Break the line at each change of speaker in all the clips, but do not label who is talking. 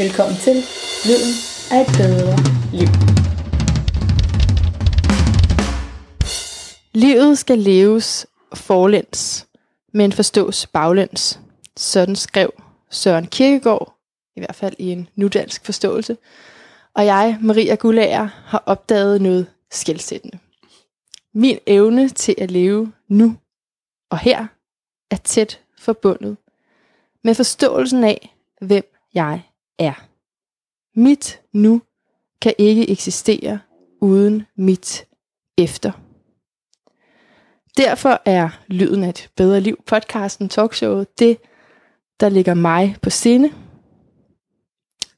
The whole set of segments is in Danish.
Velkommen til Lyden af et bedre liv.
Livet skal leves forlæns, men forstås baglæns. Sådan skrev Søren Kierkegaard, i hvert fald i en nudansk forståelse. Og jeg, Maria Gullager, har opdaget noget skældsættende. Min evne til at leve nu og her er tæt forbundet med forståelsen af, hvem jeg er. Mit nu kan ikke eksistere uden mit efter. Derfor er Lyden af et bedre liv podcasten talkshowet det, der ligger mig på sinde.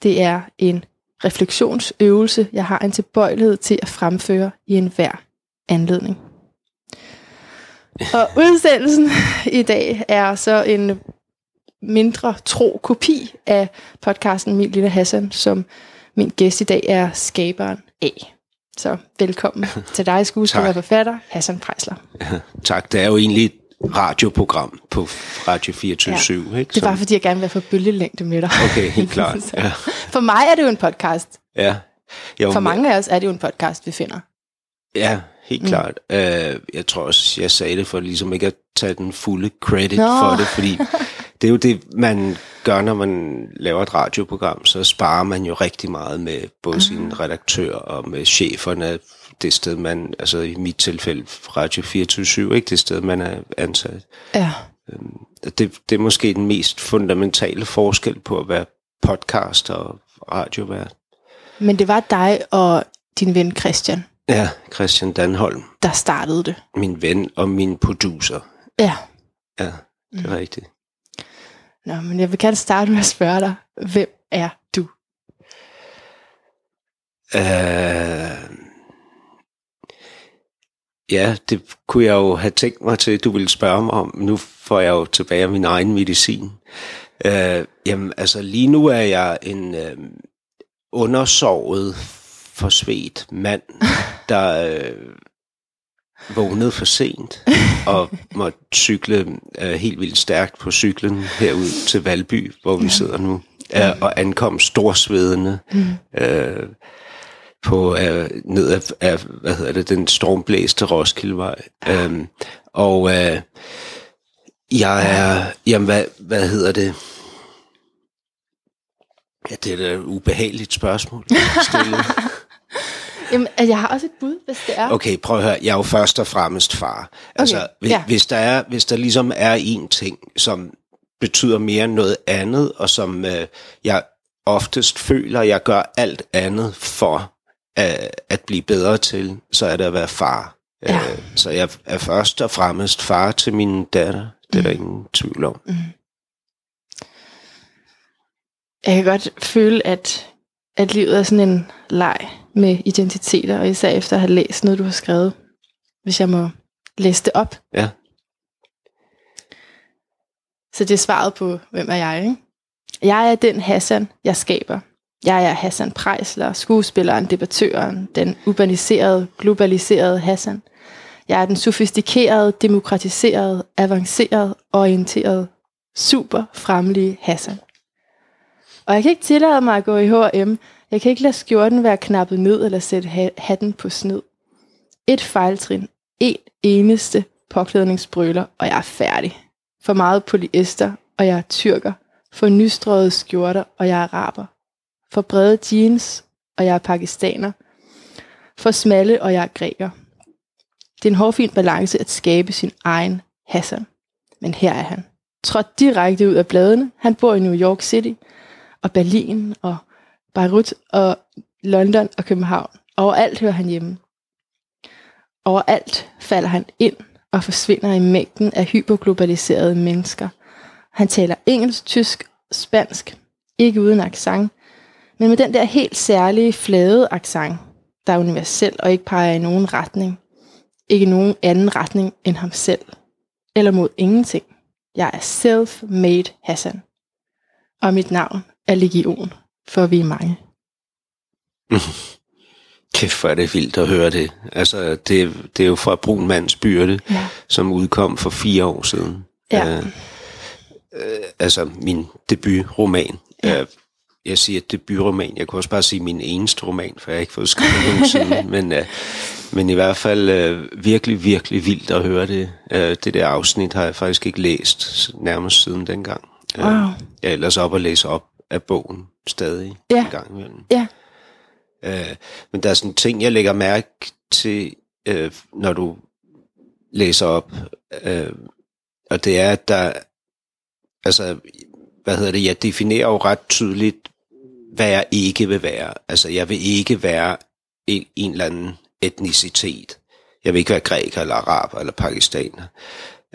Det er en refleksionsøvelse, jeg har en tilbøjelighed til at fremføre i enhver anledning. Og udsendelsen i dag er så en mindre tro kopi af podcasten Min Lille Hassan, som min gæst i dag er skaberen af. Så velkommen til dig, skuespiller og forfatter, Hassan Prejsler.
Ja, tak. Det er jo egentlig et radioprogram på Radio 24 ja, ikke?
Det var, fordi jeg gerne vil være på bølgelængde med dig.
Okay, helt klart. Ja.
For mig er det jo en podcast.
Ja.
Jo, For mange af os er det jo en podcast, vi finder.
Ja, helt mm. klart. Uh, jeg tror også, jeg sagde det for ligesom ikke at tage den fulde credit Nå. for det, fordi det er jo det, man gør, når man laver et radioprogram, så sparer man jo rigtig meget med både mm. sin redaktør og med cheferne, det sted man, altså i mit tilfælde Radio 24 ikke det sted man er ansat.
Ja.
Øhm, det, det er måske den mest fundamentale forskel på at være podcast og radiovært.
Men det var dig og din ven Christian.
Ja, Christian Danholm.
Der startede det.
Min ven og min producer.
Ja.
Ja, det er mm. rigtigt.
Nå, men jeg vil gerne starte med at spørge dig, hvem er du?
Uh, ja, det kunne jeg jo have tænkt mig til, at du ville spørge mig om. Nu får jeg jo tilbage min egen medicin. Uh, jamen, altså lige nu er jeg en øh, uh, undersovet, forsvedt mand, der... Uh, vågnede for sent og måtte cykle uh, helt vildt stærkt på cyklen herud til Valby, hvor vi sidder nu, uh, og ankom storsvedende mm. uh, på uh, ned af, af, hvad hedder det, den stormblæste Roskildevej. Uh, og uh, jeg er, jamen hvad, hvad hedder det? Ja, det er da et ubehageligt spørgsmål.
Jamen, jeg har også et bud, hvis det er.
Okay, prøv at høre. Jeg er jo først og fremmest far. Altså, okay, hvis, ja. hvis, der er, hvis der ligesom er en ting, som betyder mere end noget andet, og som øh, jeg oftest føler, jeg gør alt andet for øh, at blive bedre til, så er det at være far. Ja. Øh, så jeg er først og fremmest far til min datter. Det er mm. der ingen tvivl om. Mm.
Jeg kan godt føle, at, at livet er sådan en leg med identiteter, og især efter at have læst noget, du har skrevet. Hvis jeg må læse det op.
Ja.
Så det er svaret på, hvem er jeg, ikke? Jeg er den Hassan, jeg skaber. Jeg er Hassan Prejsler, skuespilleren, debattøren, den urbaniserede, globaliserede Hassan. Jeg er den sofistikerede, demokratiserede, avancerede, orienterede, super fremlige Hassan. Og jeg kan ikke tillade mig at gå i H&M jeg kan ikke lade skjorten være knappet ned eller sætte hatten på sned. Et fejltrin. En eneste påklædningsbrøler, og jeg er færdig. For meget polyester, og jeg er tyrker. For nystrøede skjorter, og jeg er araber. For brede jeans, og jeg er pakistaner. For smalle, og jeg er græker. Det er en hårfin balance at skabe sin egen Hassan. Men her er han. Trådt direkte ud af bladene. Han bor i New York City, og Berlin, og Beirut og London og København. Overalt hører han hjemme. Overalt falder han ind og forsvinder i mængden af hyperglobaliserede mennesker. Han taler engelsk, tysk, spansk, ikke uden accent, men med den der helt særlige flade accent, der er universel og ikke peger i nogen retning. Ikke nogen anden retning end ham selv. Eller mod ingenting. Jeg er self-made Hassan. Og mit navn er Legion for vi er mange.
Kæft, hvor er det vildt at høre det. Altså, det, det er jo fra Brun Mands Byrde, ja. som udkom for fire år siden.
Ja.
Uh, uh, altså, min debutroman. Ja. Uh, jeg siger debutroman. Jeg kunne også bare sige min eneste roman, for jeg har ikke fået skrevet nogen siden. Men, uh, men i hvert fald uh, virkelig, virkelig vildt at høre det. Uh, det der afsnit har jeg faktisk ikke læst nærmest siden dengang. Uh,
Wow.
Jeg er ellers op og læse op af bogen stadig
Ja.
en gang imellem.
Ja.
Øh, men der er sådan en ting, jeg lægger mærke til, øh, når du læser op, øh, og det er, at der, altså, hvad hedder det, jeg definerer jo ret tydeligt, hvad jeg ikke vil være. Altså, jeg vil ikke være en, en eller anden etnicitet. Jeg vil ikke være græker, eller araber, eller pakistaner.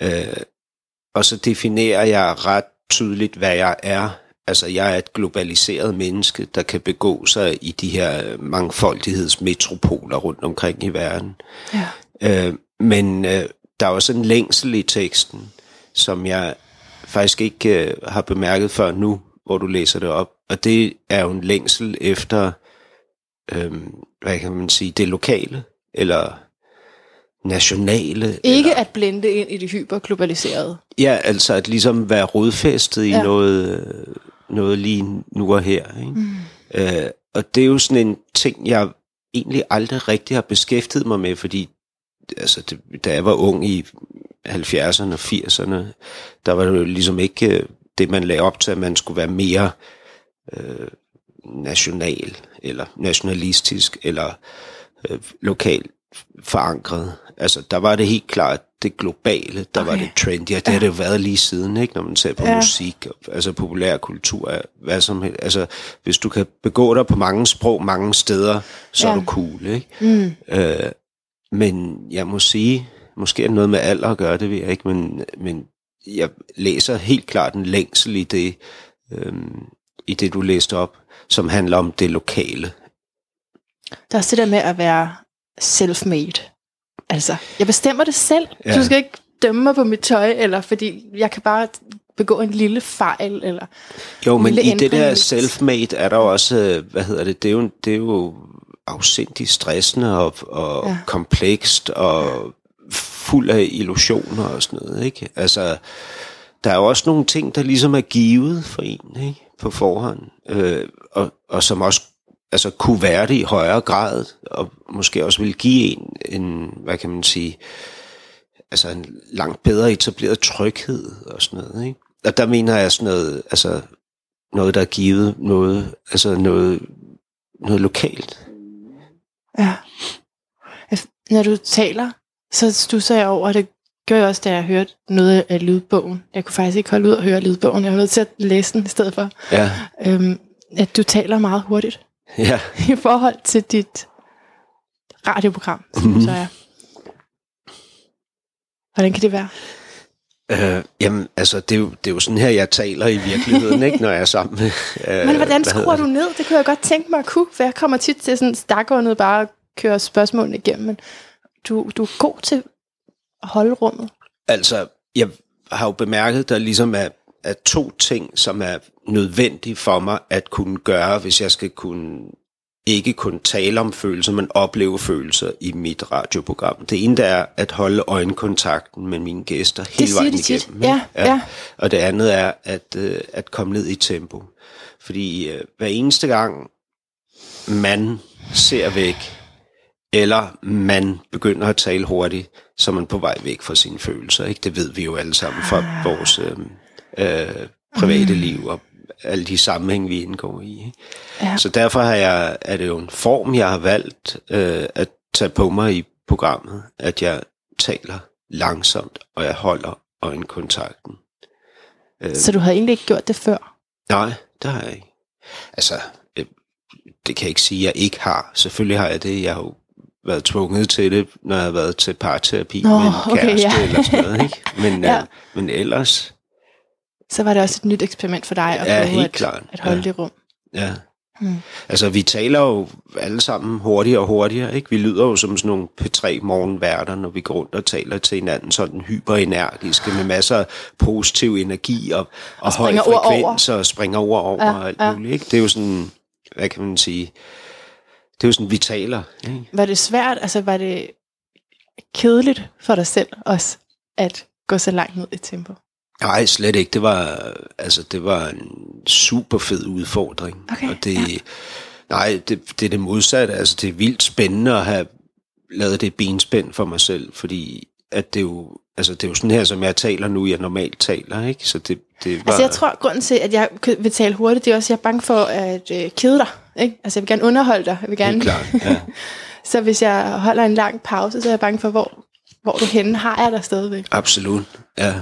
Øh, og så definerer jeg ret tydeligt, hvad jeg er. Altså, jeg er et globaliseret menneske, der kan begå sig i de her mangfoldighedsmetropoler rundt omkring i verden.
Ja.
Øh, men øh, der er også en længsel i teksten, som jeg faktisk ikke øh, har bemærket før nu, hvor du læser det op. Og det er jo en længsel efter, øh, hvad kan man sige, det lokale, eller nationale.
Ikke
eller,
at blende ind i det hyperglobaliserede.
Ja, altså at ligesom være rodfæstet i
Ja.
ja. noget, noget lige nu og her. Ikke? Mm. Øh, og det er jo sådan en ting, jeg egentlig aldrig rigtig har beskæftiget mig med, fordi altså, det, da jeg var ung i 70'erne og 80'erne, der var det jo ligesom ikke øh, det, man lagde op til, at man skulle være mere øh, national, eller nationalistisk, eller øh, lokalt forankret. Altså, der var det helt klart det globale, der okay. var det trendy, og det har det jo været lige siden, ikke? når man ser på
Ja.
ja. musik, altså populær kultur, hvad som helst. Altså, hvis du kan begå dig på mange sprog, mange steder, så ja.
Ja.
er du cool, ikke?
Mm.
Øh, men jeg må sige, måske er det noget med alder at gøre det, ved jeg ikke, men, men jeg læser helt klart en længsel i det, øhm, i det du læste op, som handler om det lokale.
Der er også det der med at være self-made. Altså, jeg bestemmer det selv. Ja. Du skal ikke dømme mig på mit tøj, eller fordi jeg kan bare begå en lille fejl, eller...
Jo, men i det der self-made er der jo også, øh, hvad hedder det, det er jo, det er jo afsindigt stressende og, og
Ja.
ja. komplekst og fuld af illusioner og sådan noget, ikke? Altså, der er jo også nogle ting, der ligesom er givet for en, ikke? På forhånd, øh, og, og som også altså, kunne være det i højere grad, og måske også vil give en, en hvad kan man sige, altså en langt bedre etableret tryghed og sådan noget, ikke? Og der mener jeg sådan noget, altså noget, der er givet noget, altså noget, noget lokalt.
Ja. Altså, Når du taler, så stusser jeg over, og det gjorde jeg også, da jeg hørte noget af lydbogen. Jeg kunne faktisk ikke holde ud og høre lydbogen. Jeg var nødt til at læse den i stedet for.
Ja,
Øhm, at du taler meget hurtigt
ja.
i forhold til dit radioprogram,
Mhm.
mm. så er. Hvordan kan det være?
Øh, jamen, altså, det er, jo, det er jo sådan her, jeg taler i virkeligheden, ikke, når jeg er sammen med... Øh,
Men hvordan skruer du ned? Det kunne jeg godt tænke mig at kunne, for jeg kommer tit til sådan stakåndet bare at køre spørgsmålene igennem, men du, du er god til at holde rummet.
Altså, jeg har jo bemærket, der ligesom er, er to ting, som er nødvendige for mig at kunne gøre, hvis jeg skal kunne ikke kun tale om følelser, men opleve følelser i mit radioprogram. Det ene der er at holde øjenkontakten med mine gæster hele vejen igennem.
Ja,
ikke?
ja.
Og det andet er at, øh, at komme ned i tempo. Fordi øh, hver eneste gang man ser væk, eller man begynder at tale hurtigt, så er man på vej væk fra sine følelser. Ikke? Det ved vi jo alle sammen fra
Ah.
vores øh, øh, private
Mm.
liv og alle de sammenhæng, vi indgår i. Ikke?
Ja.
Så derfor har jeg, er det jo en form, jeg har valgt øh, at tage på mig i programmet, at jeg taler langsomt, og jeg holder øjenkontakten. Øh,
Så du havde egentlig ikke gjort det før?
Nej, det har jeg ikke. Altså, øh, det kan jeg ikke sige, at jeg ikke har. Selvfølgelig har jeg det. Jeg har jo været tvunget til det, når jeg har været til parterapi
Nå,
med en
okay,
kæreste
ja.
eller sådan noget. Ikke? Men,
Ja.
ja. øh, men ellers,
Så var det også et nyt eksperiment for dig at
Ja,
prøve
helt
at,
klart.
at holde
Ja.
det rum.
ja.
Hmm.
Altså, vi taler jo alle sammen hurtigere og hurtigere, ikke? Vi lyder jo som sådan nogle P3 morgenværter, når vi går rundt og taler til hinanden, sådan hyperenergiske, med masser af positiv energi og, og, og høj
springer ord over.
frekvens og springer ord over
Ja,
ja, og alt
ja.
muligt, ikke? Det er jo sådan, hvad kan man sige, det er jo sådan, vi taler, ikke?
Var det svært, altså var det kedeligt for dig selv også, at gå så langt ned i tempo?
Nej, slet ikke. Det var, altså, det var en super fed udfordring.
Okay,
og det, ja. Nej, det, det er det modsatte. Altså, det er vildt spændende at have lavet det benspænd for mig selv, fordi at det er jo, altså, det er jo sådan her, som jeg taler nu, jeg normalt taler, ikke? Så det, det var...
Altså jeg tror, grunden til, at jeg vil tale hurtigt, det er også, at jeg er bange for at øh, kede dig. Ikke? Altså jeg vil gerne underholde dig. Jeg vil gerne...
Helt klart, ja.
så hvis jeg holder en lang pause, så er jeg bange for, hvor, hvor du henne har jeg dig stadigvæk.
Absolut, ja.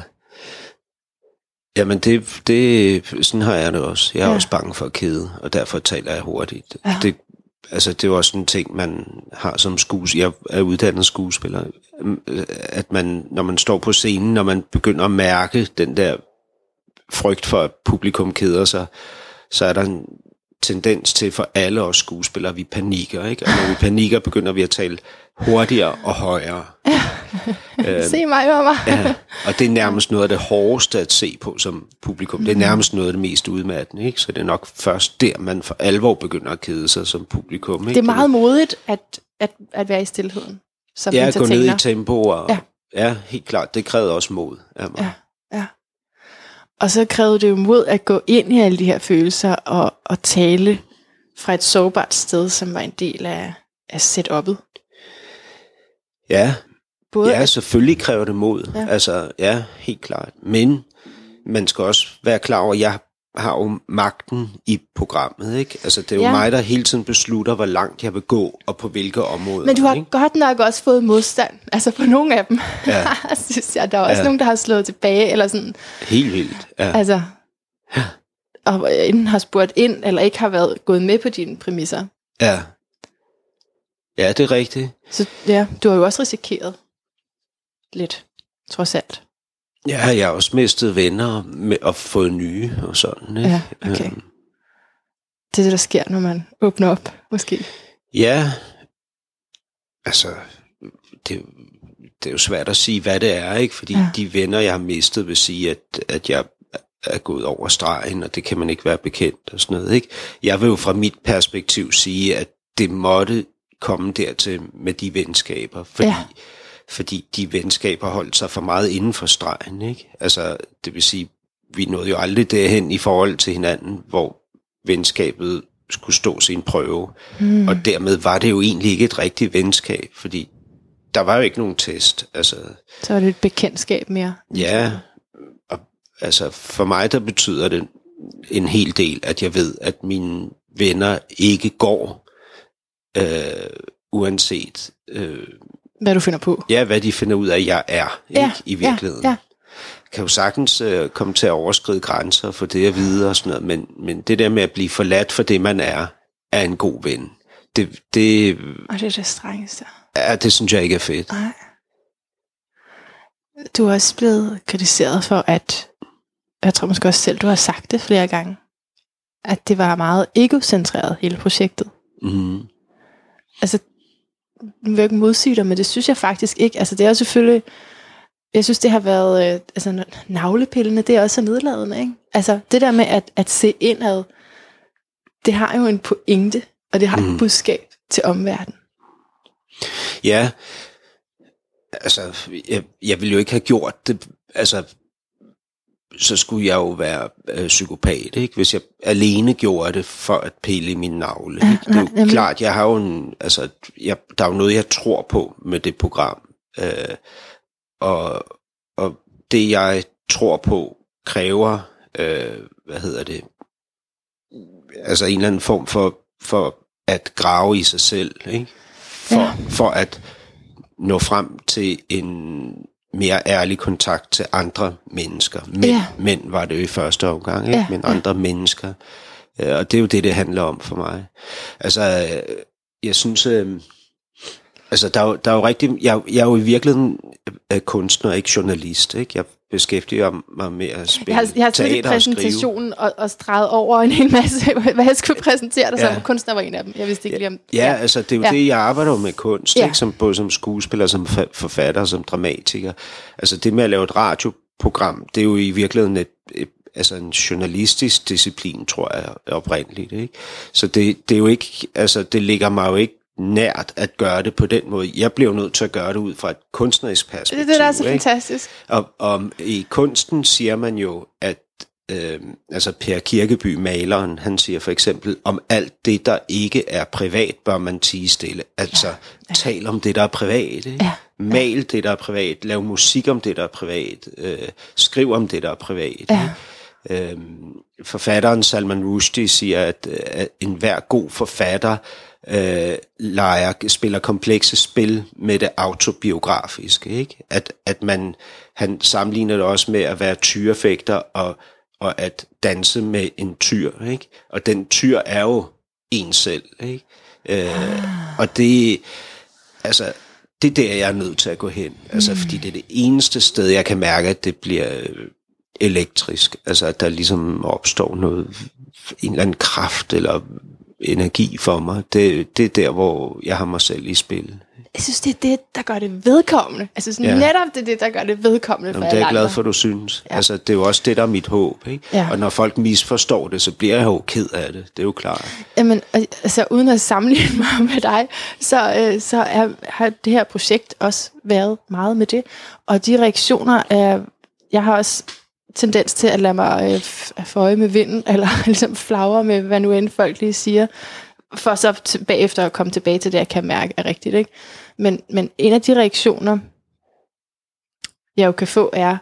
Jamen, det, det, sådan har jeg det også. Jeg er ja. også bange for at kede, og derfor taler jeg hurtigt. Ja. Det, altså, det er jo også en ting, man har som skuespiller. Jeg er uddannet skuespiller. At man, når man står på scenen, når man begynder at mærke den der frygt for, at publikum keder sig, så er der en tendens til for alle os skuespillere, vi panikker, ikke? Og når vi panikker, begynder vi at tale hurtigere og højere.
Øhm, se mig, mamma.
ja, og det er nærmest noget af det hårdeste at se på som publikum. Det er nærmest noget af det mest udmattende, ikke? Så det er nok først der, man for alvor begynder at kede sig som publikum. Ikke?
Det er meget modigt at, at, at være i stillheden. Som
ja, gå ned i tempo. Og, ja. ja, helt klart. Det krævede også mod af mig.
Ja, ja. Og så krævede det jo mod at gå ind i alle de her følelser og, og tale fra et sårbart sted, som var en del af, af setup'et.
Ja, Både ja, selvfølgelig kræver det mod. Ja. Altså, ja, helt klart. Men man skal også være klar over, at jeg har jo magten i programmet, ikke? Altså, det er jo ja. mig, der hele tiden beslutter, hvor langt jeg vil gå, og på hvilke områder.
Men du har
ikke?
godt nok også fået modstand, altså på nogle af dem. Ja. synes jeg, der er også ja. nogen, der har slået tilbage, eller sådan.
Helt vildt, ja.
Altså, ja. og enten har spurgt ind, eller ikke har været gået med på dine præmisser.
Ja. Ja, det er rigtigt.
Så ja, du har jo også risikeret lidt, trods alt.
Ja, jeg har også mistet venner med, og fået nye og sådan. Ikke?
Ja, okay. Øhm. Det er det, der sker, når man åbner op, måske.
Ja, altså, det, det er jo svært at sige, hvad det er, ikke? Fordi ja. de venner, jeg har mistet, vil sige, at, at jeg er gået over stregen, og det kan man ikke være bekendt og sådan noget, ikke? Jeg vil jo fra mit perspektiv sige, at det måtte komme dertil med de venskaber, fordi ja fordi de venskaber holdt sig for meget inden for stregen. Ikke? Altså, det vil sige, vi nåede jo aldrig derhen i forhold til hinanden, hvor venskabet skulle stå sin prøve. Mm. Og dermed var det jo egentlig ikke et rigtigt venskab, fordi der var jo ikke nogen test. Altså,
Så var det et bekendtskab mere?
Ja, og, altså for mig der betyder det en hel del, at jeg ved, at mine venner ikke går, øh, uanset øh,
hvad du finder på.
Ja, hvad de finder ud af, at jeg er ja, ikke, i virkeligheden. Ja, ja. Kan jo sagtens øh, komme til at overskride grænser for det at vide og sådan noget, men, men det der med at blive forladt for det, man er, er en god ven. Det, det,
og det er det strengeste.
Ja, det synes jeg ikke er fedt.
Nej. Du er også blevet kritiseret for, at, jeg tror måske også selv, du har sagt det flere gange, at det var meget egocentreret, hele projektet.
Mm.
Altså, nu vil jeg ikke modsige dig, men det synes jeg faktisk ikke. Altså det er jo selvfølgelig, jeg synes det har været, øh, altså navlepillene, det er også nedladende, ikke? Altså det der med at, at se indad, det har jo en pointe, og det har mm. et budskab til omverdenen.
Ja, altså jeg, jeg ville jo ikke have gjort det, altså så skulle jeg jo være øh, psykopat, ikke? hvis jeg alene gjorde det for at pille min navle. Ja, ikke? Det er jo nej, klart, jeg har jo en, altså, jeg, der er jo noget, jeg tror på med det program. Øh, og, og det, jeg tror på, kræver, øh, hvad hedder det, altså en eller anden form for, for at grave i sig selv, ikke? For, ja. for at nå frem til en mere ærlig kontakt til andre mennesker. Mænd, ja. mænd var det jo i første omgang, ikke? Ja, men andre ja. mennesker. Øh, og det er jo det, det handler om for mig. Altså, øh, jeg synes, øh, altså, der er, jo, der er jo rigtig, jeg, jeg er jo i virkeligheden kunstner, ikke journalist, ikke? Jeg beskæftiger mig med at spille
Jeg har, jeg har
teater
præsentationen og, og streget over en hel masse, hvad jeg skulle præsentere dig ja. som. Kunstner var en af dem. Jeg vidste ikke lige om...
Ja, ja altså det er jo ja. det, jeg arbejder med kunst, ja. ikke? Som, både som skuespiller, som forfatter, som dramatiker. Altså det med at lave et radioprogram, det er jo i virkeligheden et, et altså en journalistisk disciplin, tror jeg, oprindeligt. Ikke? Så det, det er jo ikke, altså det ligger mig jo ikke nært at gøre det på den måde. Jeg bliver nødt til at gøre det ud fra et kunstnerisk
Det
perspektiv.
er det, der er så
ikke?
fantastisk.
Og, og i kunsten siger man jo, at øh, altså Per Kirkeby, maleren, han siger for eksempel, om alt det, der ikke er privat, bør man tige stille. Altså, ja, ja. tal om det, der er privat. Ikke?
Ja,
Mal det, der er privat. Lav musik om det, der er privat. Øh, skriv om det, der er privat.
Ja.
Øhm, forfatteren Salman Rushdie siger, at, øh, at enhver god forfatter øh, leger, spiller komplekse spil med det autobiografiske. Ikke? At, at man, han sammenligner det også med at være tyrefægter og, og at danse med en tyr. Ikke? Og den tyr er jo en selv. Ikke? Øh, og det, altså, det er der, jeg er nødt til at gå hen. Altså, mm. fordi det er det eneste sted, jeg kan mærke, at det bliver øh, elektrisk. Altså, at der ligesom opstår noget, en eller anden kraft eller energi for mig. Det, det er der, hvor jeg har mig selv i spil.
Jeg synes, det er det, der gør det vedkommende. Altså sådan,
Ja.
netop det er det, der gør det vedkommende for
Jamen, det er jeg glad for, du synes.
Ja.
Altså, det er jo også det, der er mit håb. Ikke?
Ja.
Og når folk misforstår det, så bliver jeg jo ked af det. Det er jo klart.
Jamen, altså uden at sammenligne mig med dig, så, øh, så er, har det her projekt også været meget med det. Og de reaktioner er, jeg har også tendens til at lade mig øh, f- få øje med vinden, eller ligesom flagre med, hvad nu end folk lige siger, for så t- bagefter at komme tilbage til det, jeg kan mærke er rigtigt. Ikke? Men, men en af de reaktioner, jeg jo kan få, er,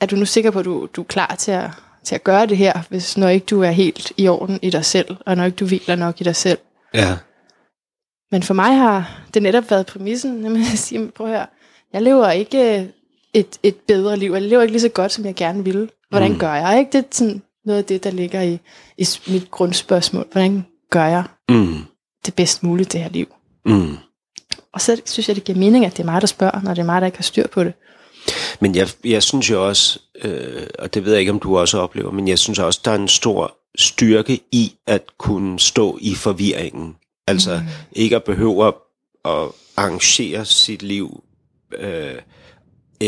er du nu sikker på, at du, du er klar til at, til at gøre det her, hvis når ikke du er helt i orden i dig selv, og når ikke du hviler nok i dig selv.
Ja.
Men for mig har det netop været præmissen, at siger, prøv at høre, jeg lever ikke øh, et, et bedre liv, jeg lever ikke lige så godt, som jeg gerne ville. Hvordan
Mm.
gør jeg? Ikke? Det er sådan noget af det, der ligger i, i mit grundspørgsmål. Hvordan gør jeg
Mm.
det bedst muligt, det her liv?
Mm.
Og så synes jeg, det giver mening, at det er mig, der spørger, når det er mig, der ikke har styr på det.
Men jeg, jeg synes jo også, øh, og det ved jeg ikke, om du også oplever, men jeg synes også, der er en stor styrke i at kunne stå i forvirringen. Altså mm. ikke at behøve at arrangere sit liv, øh,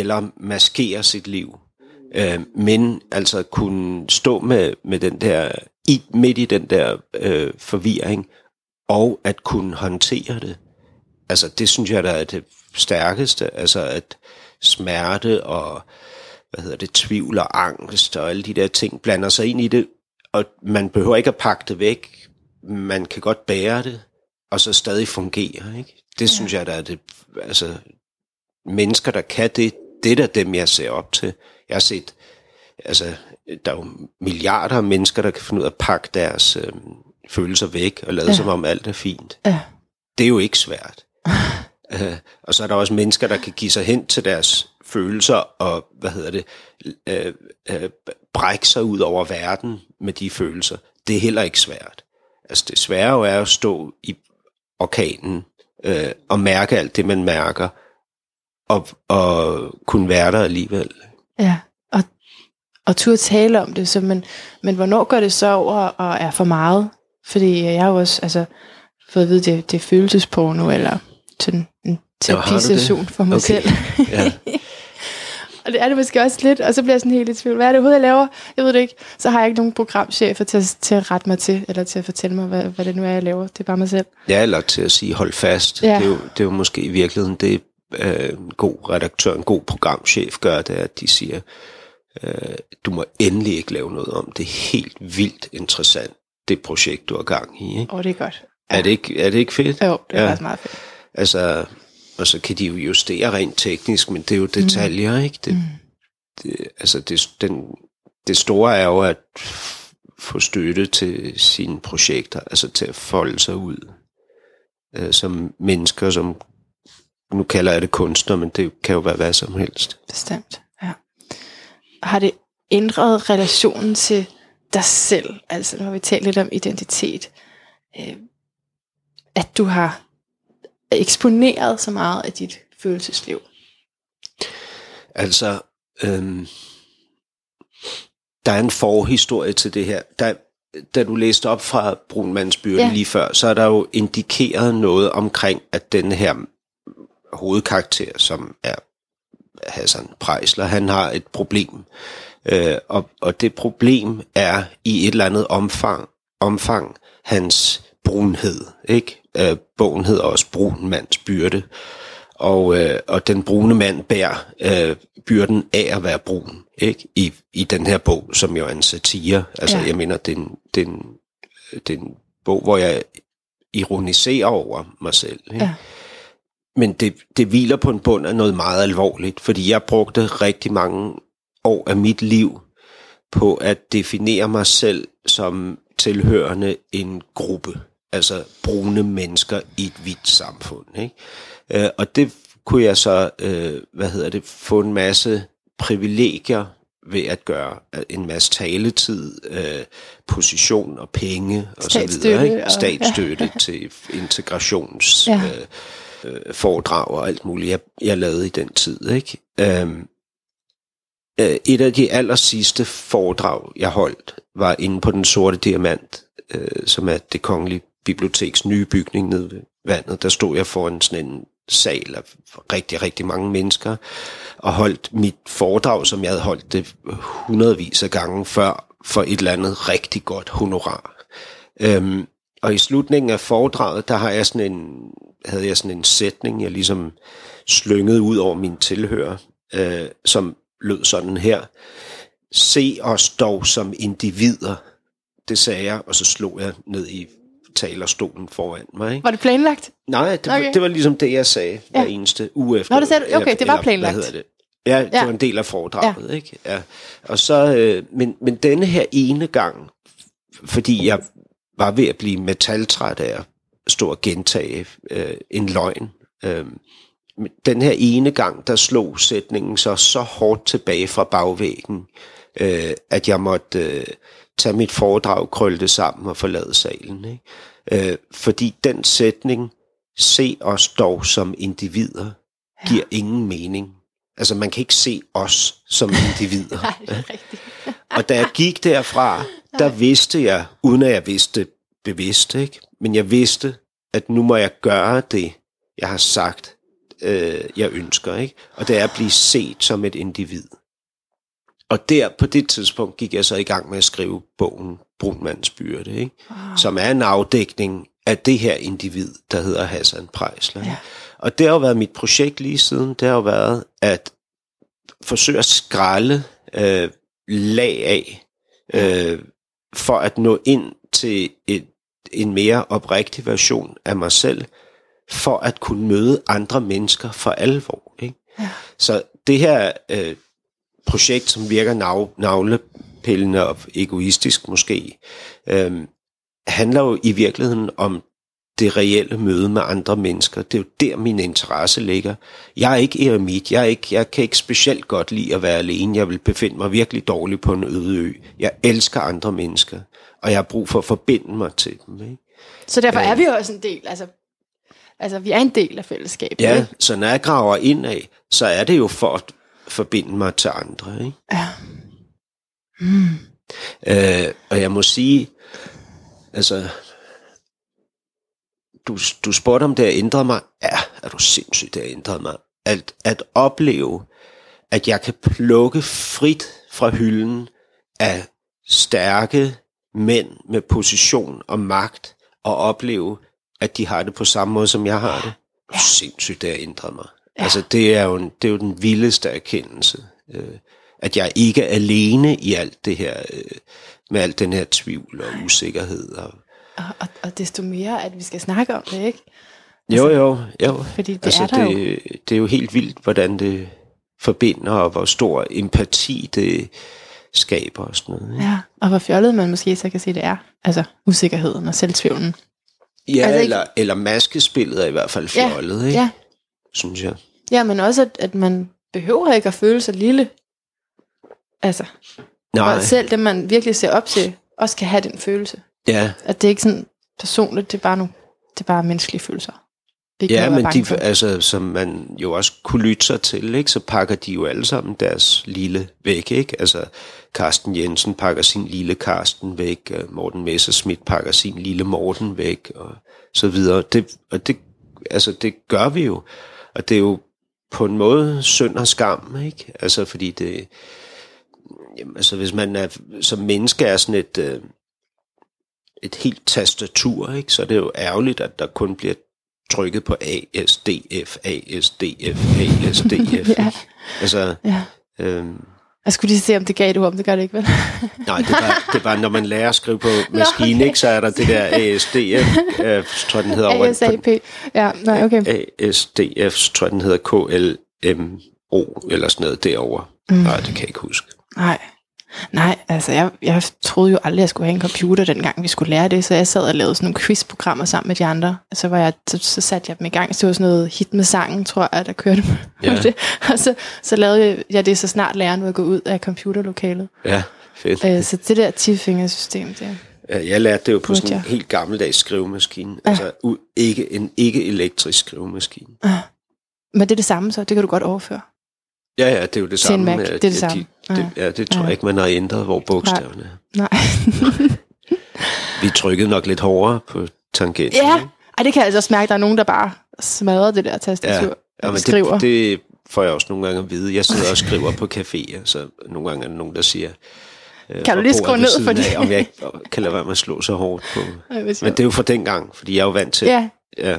eller maskere sit liv, øh, men altså kunne stå med, med den der, i, midt i den der øh, forvirring, og at kunne håndtere det. Altså det synes jeg, der er det stærkeste, altså at smerte og hvad hedder det, tvivl og angst og alle de der ting blander sig ind i det, og man behøver ikke at pakke det væk. Man kan godt bære det, og så stadig fungere. Ikke? Det ja. synes jeg, der er det, altså mennesker, der kan det, det er da dem, jeg ser op til. Jeg har set, altså, der er jo milliarder af mennesker, der kan finde ud af at pakke deres øh, følelser væk og lade ja. Som om alt er fint.
Ja.
Det er jo ikke svært. Øh, og så er der også mennesker, der kan give sig hen til deres følelser og, hvad hedder det, øh, øh, brække sig ud over verden med de følelser. Det er heller ikke svært. Altså det svære jo er at stå i orkanen øh, og mærke alt det, man mærker, og, og kunne være der alligevel.
Ja, og, og turde tale om det, så, men, men hvornår går det så over og er for meget? Fordi jeg har jo også altså, fået at vide, det, det er følelsesporno, eller sådan en terapisession for mig
Okay.
selv.
Ja.
og det er det måske også lidt, og så bliver jeg sådan helt i tvivl. Hvad er det overhovedet, jeg laver? Jeg ved det ikke. Så har jeg ikke nogen programchefer til, at- til at rette mig til, eller til at fortælle mig, hvad, hvad det nu er, jeg laver. Det er bare mig selv.
Ja, eller til at sige, hold fast.
Ja.
Det, er jo, det er jo måske i virkeligheden det, øh, en god redaktør, en god programchef gør, det er, at de siger, øh, du må endelig ikke lave noget om. Det er helt vildt interessant, det projekt, du har gang i. Ikke?
Åh, det er godt.
Er, det ikke, er det ikke fedt?
Jo, det er
Ja.
ja. faktisk meget fedt.
Altså, og så kan de jo justere rent teknisk, men det er jo detaljer, ikke? Det, det, altså, det, den, det store er jo at få støtte til sine projekter, altså til at folde sig ud øh, som mennesker, som nu kalder jeg det kunstner, men det kan jo være hvad som helst.
Bestemt, ja. Har det ændret relationen til dig selv? Altså, nu har vi talt lidt om identitet. Øh, at du har eksponeret så meget af dit følelsesliv.
Altså, øhm, der er en forhistorie til det her. Der, da du læste op fra Brunmandsbyrden ja.
Ja.
lige før, så er der jo indikeret noget omkring, at den her hovedkarakter, som er Hassan Prejsler, han har et problem. Øh, og, og det problem er i et eller andet omfang, omfang hans brunhed. Ikke? Øh, bogen hedder også Brun mands byrde. Og, øh, og den brune mand bærer øh, byrden af at være brun ikke? I, i den her bog, som jo er en satire. Altså, ja. jeg mener, den, den, den bog, hvor jeg ironiserer over mig selv. Ikke? Ja. Men det, det hviler på en bund af noget meget alvorligt, fordi jeg brugte rigtig mange år af mit liv på at definere mig selv som tilhørende en gruppe, altså brune mennesker i et hvidt samfund. Ikke? Øh, og det kunne jeg så, øh, hvad hedder det, få en masse privilegier ved at gøre en masse taletid, øh, position og penge og så videre. Ikke? Statsstøtte ja. til integrations ja. øh, øh, foredrag og alt muligt, jeg, jeg lavede i den tid. Ikke? Øhm, øh, et af de aller sidste foredrag, jeg holdt, var inde på den sorte diamant, øh, som er det kongelige biblioteks nye bygning nede ved vandet. Der stod jeg foran sådan en sal af rigtig, rigtig mange mennesker, og holdt mit foredrag, som jeg havde holdt det hundredvis af gange før, for et eller andet rigtig godt honorar. Øhm, og i slutningen af foredraget, der har jeg sådan en, havde jeg sådan en sætning, jeg ligesom slyngede ud over min tilhører, øh, som lød sådan her. Se os dog som individer. Det sagde jeg, og så slog jeg ned i talerstolen foran mig. Ikke?
Var det planlagt?
Nej, det, okay. var, det var ligesom det, jeg sagde ja. hver eneste uge efter.
Nå, det sagde du. Okay, det var planlagt.
Eller, hvad hedder det? Ja, det ja. var en del af foredraget. Ja. Ikke? Ja. Og så, øh, men, men denne her ene gang, fordi jeg var ved at blive metaltræt af at stå og gentage øh, en løgn. Øh, den her ene gang, der slog sætningen så så hårdt tilbage fra bagvæggen, øh, at jeg måtte øh, tage mit foredrag, krølle det sammen og forlade salen. Ikke? Øh, fordi den sætning, se os dog som individer, ja. giver ingen mening. Altså man kan ikke se os som individer. Nej, det er rigtigt. og da jeg gik derfra, der vidste jeg, uden at jeg vidste bevidst, ikke? men jeg vidste, at nu må jeg gøre det, jeg har sagt, øh, jeg ønsker. Ikke? Og det er at blive set som et individ. Og der på det tidspunkt gik jeg så i gang med at skrive bogen Brunmands Byrde, ikke? Oh. som er en afdækning af det her individ, der hedder Hassan Prejsler. Ja. Og det har jo været mit projekt lige siden, det har jo været at forsøge at skralde øh, lag af, øh, for at nå ind til et, en mere oprigtig version af mig selv, for at kunne møde andre mennesker for alvor. Ikke? Ja. Så det her øh, projekt, som virker nav, navlepillende og egoistisk måske, øh, handler jo i virkeligheden om det reelle møde med andre mennesker. Det er jo der, min interesse ligger. Jeg er ikke eremit. Jeg, er ikke, jeg kan ikke specielt godt lide at være alene. Jeg vil befinde mig virkelig dårligt på en øde ø. Jeg elsker andre mennesker, og jeg har brug for at forbinde mig til dem. Ikke?
Så derfor er vi jo også en del, altså, altså vi er en del af fællesskabet.
Ja, ikke? så når jeg graver ind af, så er det jo for at forbinde mig til andre. Ikke? Ja. Mm. Øh, og jeg må sige, altså, du, du spurgte om det har ændret mig. Ja, er du sindssygt, det har ændret mig. At, at opleve, at jeg kan plukke frit fra hylden af stærke mænd med position og magt, og opleve, at de har det på samme måde, som jeg har det. Ja. Sindssygt, det har ændret mig. Ja. Altså, det er, jo en, det er jo den vildeste erkendelse. Øh, at jeg ikke er alene i alt det her, øh, med alt den her tvivl og usikkerhed. Og,
og, og, og desto mere, at vi skal snakke om det, ikke?
Altså, jo, jo, jo. Fordi det altså, er der det, jo. det er jo helt vildt, hvordan det forbinder, og hvor stor empati det skaber og sådan noget. Ikke?
Ja, og hvor fjollet man måske så kan sige, det er. Altså usikkerheden og selvtvivlen.
Ja, altså, eller, ikke... eller maskespillet er i hvert fald fjollet, ja, ikke? Ja. synes jeg.
Ja, men også, at, at man behøver ikke at føle sig lille. Altså, Nej. Og selv det, man virkelig ser op til, også kan have den følelse.
Ja.
At det er ikke sådan personligt, det er bare, nu, det er bare menneskelige følelser.
Det ja, men de, altså, som man jo også kunne lytte sig til, ikke, så pakker de jo alle sammen deres lille væk. Ikke? Altså, Carsten Jensen pakker sin lille Carsten væk, Morten Messerschmidt pakker sin lille Morten væk, og så videre. Det, og det, altså, det gør vi jo. Og det er jo på en måde synd og skam, ikke? Altså, fordi det... Jamen, altså, hvis man er, som menneske er sådan et... Øh, et helt tastatur, ikke? så det er jo ærgerligt, at der kun bliver trykket på A, S, D, F, A, S, D, F, A, S, D, F.
Ja.
Altså,
Ja.
øhm,
Jeg skulle lige se, om det gav ord, men det gør det ikke, vel?
nej, det er, bare, det bare, når man lærer at skrive på maskine,
okay.
ikke, så er der det der ASDF, øh, tror den hedder
ASAP. Ja, nej, okay.
ASDF, tror den hedder KLMO, eller sådan noget derovre. Mm. Nej, det kan jeg ikke huske.
Nej. Nej, altså jeg, jeg troede jo aldrig, jeg skulle have en computer, dengang vi skulle lære det, så jeg sad og lavede sådan nogle quizprogrammer sammen med de andre. Så, var jeg, så, så satte jeg dem i gang, så det var sådan noget hit med sangen, tror jeg, der kørte
Ja.
det. Og så, så lavede jeg det, så snart læreren var gået ud af computerlokalet.
Ja, fedt.
Øh, så det der 10-fingersystem, det
Ja, Jeg lærte det jo på sådan en helt gammeldags skrivemaskine. Altså u- ikke, en ikke-elektrisk skrivemaskine.
Men det er det samme så, det kan du godt overføre.
Ja, ja, det er jo det samme.
Mac, det er det
at
samme.
De, det, ja, det tror jeg
Ja.
ikke, man har ændret, hvor bogstaverne er.
Nej.
Vi trykkede nok lidt hårdere på tangenten.
ja? Ej, det kan jeg altså også mærke, der er nogen, der bare smadrer det der tastatur.
Ja, men
skriver.
det, det får jeg også nogle gange at vide. Jeg sidder og skriver på caféer, så nogle gange er der nogen, der siger... øh,
Kan du lige skrue ned for det?
af, Om jeg ikke kan lade være med at slå så hårdt på.
Hvis
Men det er jo fra dengang, fordi jeg er jo vant til...
Ja,
Ja,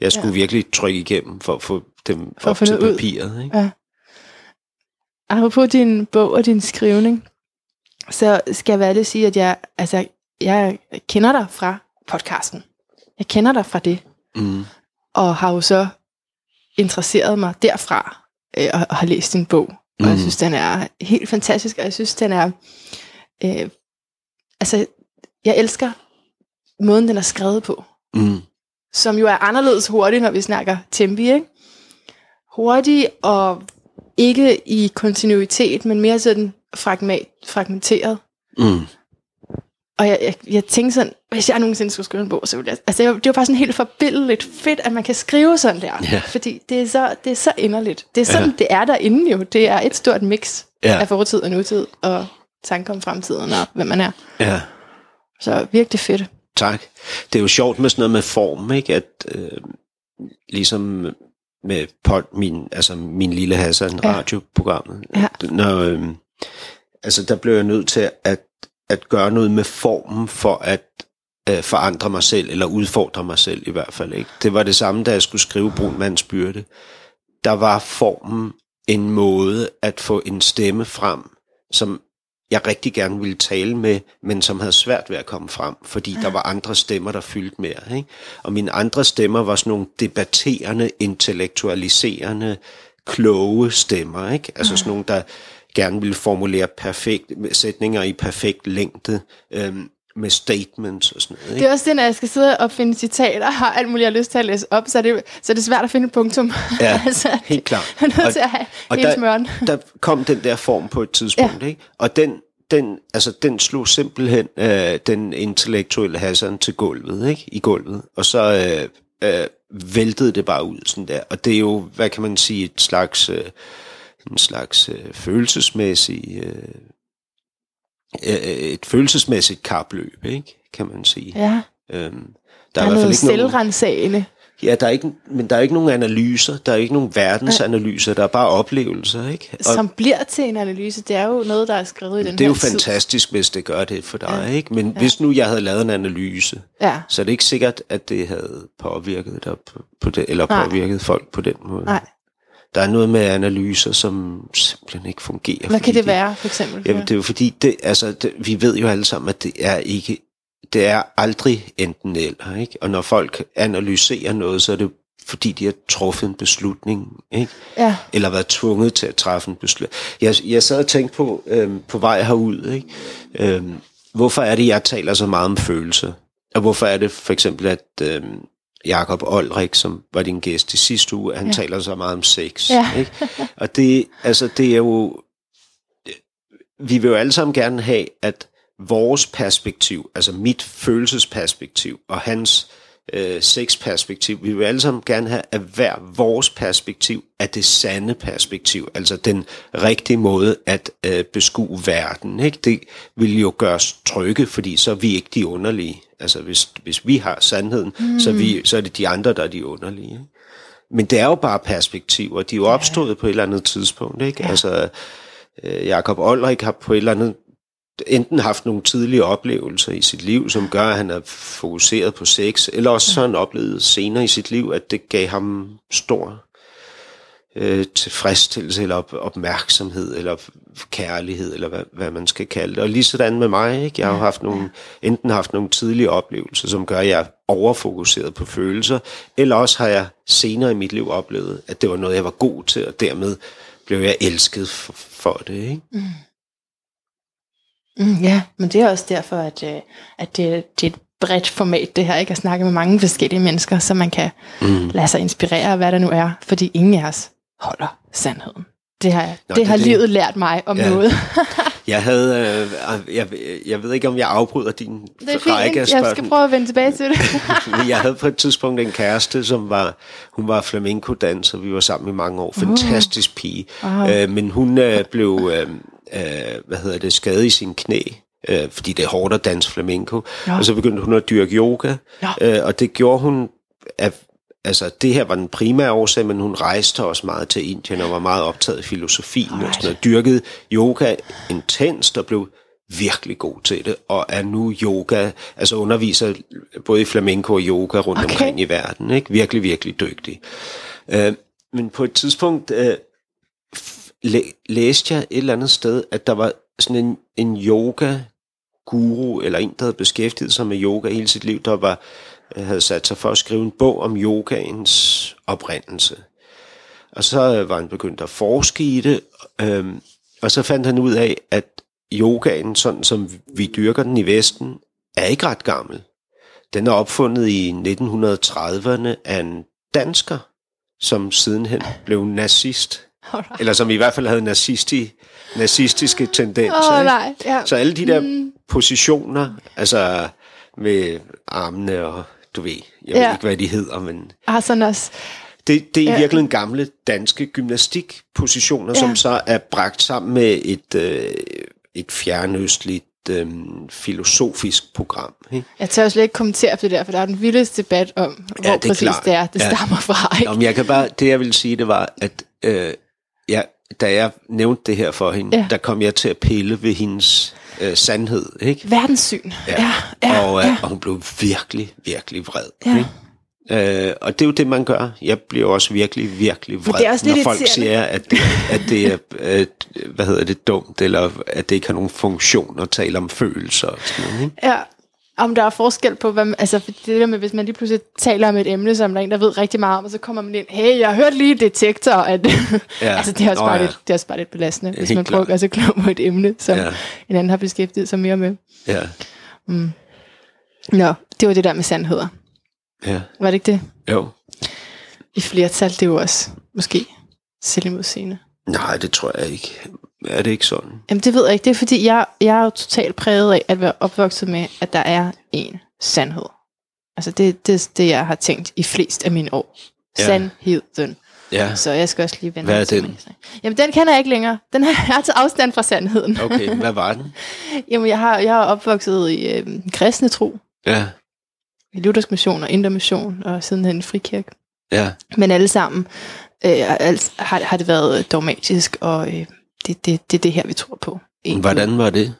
jeg skulle ja. virkelig trykke igennem for at få dem
For at
op til
noget ud.
papiret. Ikke?
Ja. Apropos din bog og din skrivning, så skal jeg være ærlig sige, at jeg, altså, jeg kender dig fra podcasten. Jeg kender dig fra det,
Mm.
og har jo så interesseret mig derfra, øh, og, og har læst din bog. Og jeg
Mm.
synes, den er helt fantastisk, og jeg synes, den er... Øh, altså, jeg elsker måden, den er skrevet på.
Mm.
som jo er anderledes hurtig, når vi snakker tempi, ikke? Hurtig og ikke i kontinuitet, men mere sådan fragment, fragmenteret.
Mm.
Og jeg, jeg, jeg tænkte sådan, hvis jeg nogensinde skulle skrive en bog, så ville jeg... Altså, det var- bare sådan helt forbindeligt fedt, at man kan skrive sådan der.
Ja.
Fordi det er, så, det er så inderligt. Det er sådan,
Ja.
det er derinde jo. Det er et stort mix
Ja.
af fortid og nutid, og tanker om fremtiden og hvem man er.
Ja,
Så virkelig fedt.
tak. Det er jo sjovt med sådan noget med form, ikke? At øh, ligesom med pod, min, altså min lille Hassan
Ja.
ja. radioprogrammet.
Ja.
Når, øh, altså der blev jeg nødt til at, at gøre noget med formen for at øh, forandre mig selv, eller udfordre mig selv i hvert fald. Ikke? Det var det samme, da jeg skulle skrive Brun Mands Byrde. Der var formen en måde at få en stemme frem, som jeg rigtig gerne ville tale med, men som havde svært ved at komme frem, fordi ja. der var andre stemmer, der fyldte mere. Ikke? Og mine andre stemmer var sådan nogle debatterende, intellektualiserende, kloge stemmer. Ikke? Altså sådan nogle, der gerne ville formulere perfekt, sætninger i perfekt længde, øhm, med statements og sådan noget. Ikke?
Det er også det, når jeg skal sidde og finde citater og har alt muligt, jeg har lyst til at læse op, så er det, så er det svært at finde et punktum.
Ja,
altså,
helt klart.
Jeg er nødt til at have
og
hele
der-
smøren.
der kom den der form på et tidspunkt, ja. ikke? Og den, den, altså, den slog simpelthen øh, den intellektuelle Hassan til gulvet, ikke? I gulvet. Og så øh, øh, væltede det bare ud sådan der. Og det er jo, hvad kan man sige, et slags, øh, en slags øh, følelsesmæssig, øh, et følelsesmæssigt kapløb, ikke? Kan man sige.
Ja,
Øhm,
der,
der,
er
er i hvert
noget
fald ikke nogen,
selvrensagende.
ja, der er ikke, men der er ikke nogen analyser, der er ikke nogen verdensanalyser, der er bare oplevelser, ikke? Og,
som bliver til en analyse. Det er jo noget, der er skrevet i den
det er jo
tid.
fantastisk, hvis det gør det for dig, ja. ikke? Men ja. hvis nu jeg havde lavet en analyse,
Ja,
så er det ikke sikkert, at det havde påvirket dig på, på det, eller
Nej.
påvirket folk på den måde.
nej.
Der er noget med analyser, som simpelthen ikke fungerer.
Hvad kan det
de-
være, for eksempel?
Jamen, det er jo fordi, det, altså, det, vi ved jo alle sammen, at det er ikke, det er aldrig enten eller, ikke? Og når folk analyserer noget, så er det fordi, de har truffet en beslutning, ikke?
Ja,
eller været tvunget til at træffe en beslutning. Jeg, jeg sad og tænkte på, øhm, på vej herud, ikke? Øhm, hvorfor er det, jeg taler så meget om følelser? Og hvorfor er det for eksempel, at øhm, Jakob Olrik, som var din gæst i sidste uge, han
Ja.
taler så meget om sex.
Ja.
Ikke? Og det, altså, det er jo... Vi vil jo alle sammen gerne have, at vores perspektiv, altså mit følelsesperspektiv og hans øh, sexperspektiv, vi vil alle sammen gerne have, at hver vores perspektiv er det sande perspektiv, altså den rigtige måde at øh, beskue verden. Ikke? Det vil jo gøre os trygge, fordi så er vi ikke de underlige. Altså hvis, hvis vi har sandheden, mm. så, er vi, så er det de andre, der er de underlige. Ikke? Men det er jo bare perspektiver, de er jo opstået på et eller andet tidspunkt. Ikke? Ja. Altså, øh, Jakob Olrik har på et eller andet enten haft nogle tidlige oplevelser i sit liv, som gør, at han er fokuseret på sex, eller også så har han oplevet senere i sit liv, at det gav ham stor øh, tilfredsstillelse, eller op, opmærksomhed, eller kærlighed, eller hvad, hvad man skal kalde det. Og lige sådan med mig, ikke? jeg har haft nogle, enten haft nogle tidlige oplevelser, som gør, at jeg er overfokuseret på følelser, eller også har jeg senere i mit liv oplevet, at det var noget, jeg var god til, og dermed blev jeg elsket for, for det. Ikke? Mm.
Mm, ja, men det er også derfor, at, øh, at det, det er et bredt format, det her, ikke? At snakke med mange forskellige mennesker, så man kan mm. lade sig inspirere af, hvad der nu er, fordi ingen af os holder sandheden. Det har, Nå, det, det har det. livet lært mig om ja. noget.
jeg havde, øh, jeg, jeg ved ikke, om jeg afbryder din
det er række af Jeg skal prøve at vende tilbage til det.
jeg havde på et tidspunkt en kæreste, som var, hun var flamenco-danser, vi var sammen i mange år. Fantastisk uh. pige. Uh. Øh, men hun øh, blev, øh, øh, hvad hedder det, skadet i sin knæ øh, fordi det er hårdt at danse flamenco. Ja. Og så begyndte hun at dyrke yoga, ja. øh, og det gjorde hun af altså det her var den primære årsag, men hun rejste også meget til Indien og var meget optaget af filosofien right. og sådan noget. Dyrkede yoga intenst og blev virkelig god til det, og er nu yoga, altså underviser både i flamenco og yoga rundt okay. omkring i verden. Ikke? Virkelig, virkelig dygtig. Uh, men på et tidspunkt uh, læ- læste jeg et eller andet sted, at der var sådan en, en yoga guru, eller en, der havde beskæftiget sig med yoga hele sit liv, der var havde sat sig for at skrive en bog om yogaens oprindelse. Og så øh, var han begyndt at forske i det, øhm, og så fandt han ud af, at yogaen, sådan som vi dyrker den i Vesten, er ikke ret gammel. Den er opfundet i 1930'erne af en dansker, som sidenhen blev nazist. Eller som i hvert fald havde nazisti, nazistiske tendenser.
Oh, nej. Ja.
Så alle de der mm. positioner, altså med armene og du ved, jeg ja. ved ikke, hvad de hedder, men...
Ah, sådan også.
Det, det er i virkeligheden gamle danske gymnastikpositioner, ja. som så er bragt sammen med et, øh, et fjernøstligt øh, filosofisk program. Ikke?
Jeg tør slet ikke kommentere på det der, for der er den vildeste debat om, hvor ja, det præcis klart. det er, det ja. stammer fra. Ikke?
Jamen, jeg kan bare, det jeg vil sige, det var, at øh, da jeg nævnte det her for hende, ja. der kom jeg til at pille ved hendes øh, sandhed. Ikke?
Verdenssyn. Ja. Ja,
ja, og, øh, ja. og hun blev virkelig, virkelig vred. Ja. Ikke? Øh, og det er jo det, man gør. Jeg bliver også virkelig, virkelig vred, også når folk siger, at det, at det er at, hvad hedder det, dumt, eller at det ikke har nogen funktion at tale om følelser. Og sådan noget, ikke?
Ja, om der er forskel på, hvad man, altså det der med, hvis man lige pludselig taler om et emne, som der er en, der ved rigtig meget om, og så kommer man ind, hey, jeg har hørt lige detektor, at ja. altså, det er også Nå, bare, ja. lidt, det er også bare lidt belastende, ja, hvis man prøver at gøre sig klog på et emne, som ja. en anden har beskæftiget sig mere med.
Ja.
Mm. Nå, det var det der med sandheder.
Ja.
Var det ikke det?
Jo.
I flertal, det er jo også måske selvimodsigende.
Nej, det tror jeg ikke. Er det ikke sådan?
Jamen det ved jeg ikke. Det er fordi, jeg, jeg er jo totalt præget af at være opvokset med, at der er en sandhed. Altså det er det, det, jeg har tænkt i flest af mine år. Ja. Sandheden.
Ja.
Så jeg skal også lige vende
Hvad er den?
Jamen den kender jeg ikke længere. Den har jeg til afstand fra sandheden.
Okay, hvad var den?
Jamen jeg har, jeg har opvokset i øh, kristne tro.
Ja.
I luthersk mission og indre mission og sidenhen frikirke.
Ja.
Men alle sammen øh, altså, har, har det været dogmatisk og øh, det, det, det er det her, vi tror på.
Egentlig. Hvordan var det?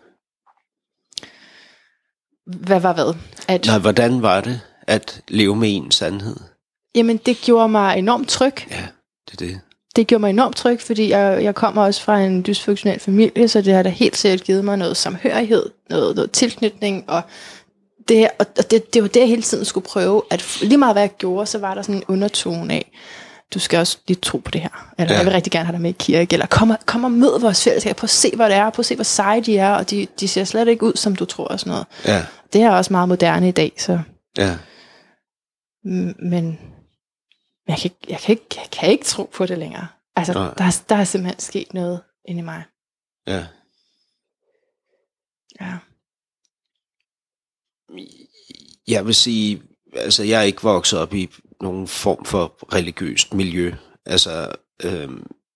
Hvad var hvad?
At, Nej, hvordan var det at leve med en sandhed?
Jamen, det gjorde mig enormt tryg.
Ja, det er det.
Det gjorde mig enormt tryg, fordi jeg, jeg kommer også fra en dysfunktionel familie, så det har da helt sikkert givet mig noget samhørighed, noget, noget tilknytning, og det, og det, det var det, jeg hele tiden skulle prøve, at lige meget hvad jeg gjorde, så var der sådan en undertone af, du skal også lige tro på det her. Eller ja. jeg vil rigtig gerne have dig med i kirke. Eller kom og, kom og mød vores fællesskab. Prøv at se, hvad det er. Prøv at se, hvor seje de er. Og de, de ser slet ikke ud, som du tror og sådan noget.
Ja.
Det er også meget moderne i dag. Så.
Ja.
Men jeg kan, jeg, kan ikke, jeg kan ikke tro på det længere. Altså, der, der er simpelthen sket noget inde i mig.
Ja.
Ja.
Jeg vil sige, altså jeg er ikke vokset op i nogen form for religiøst miljø. Altså, øh,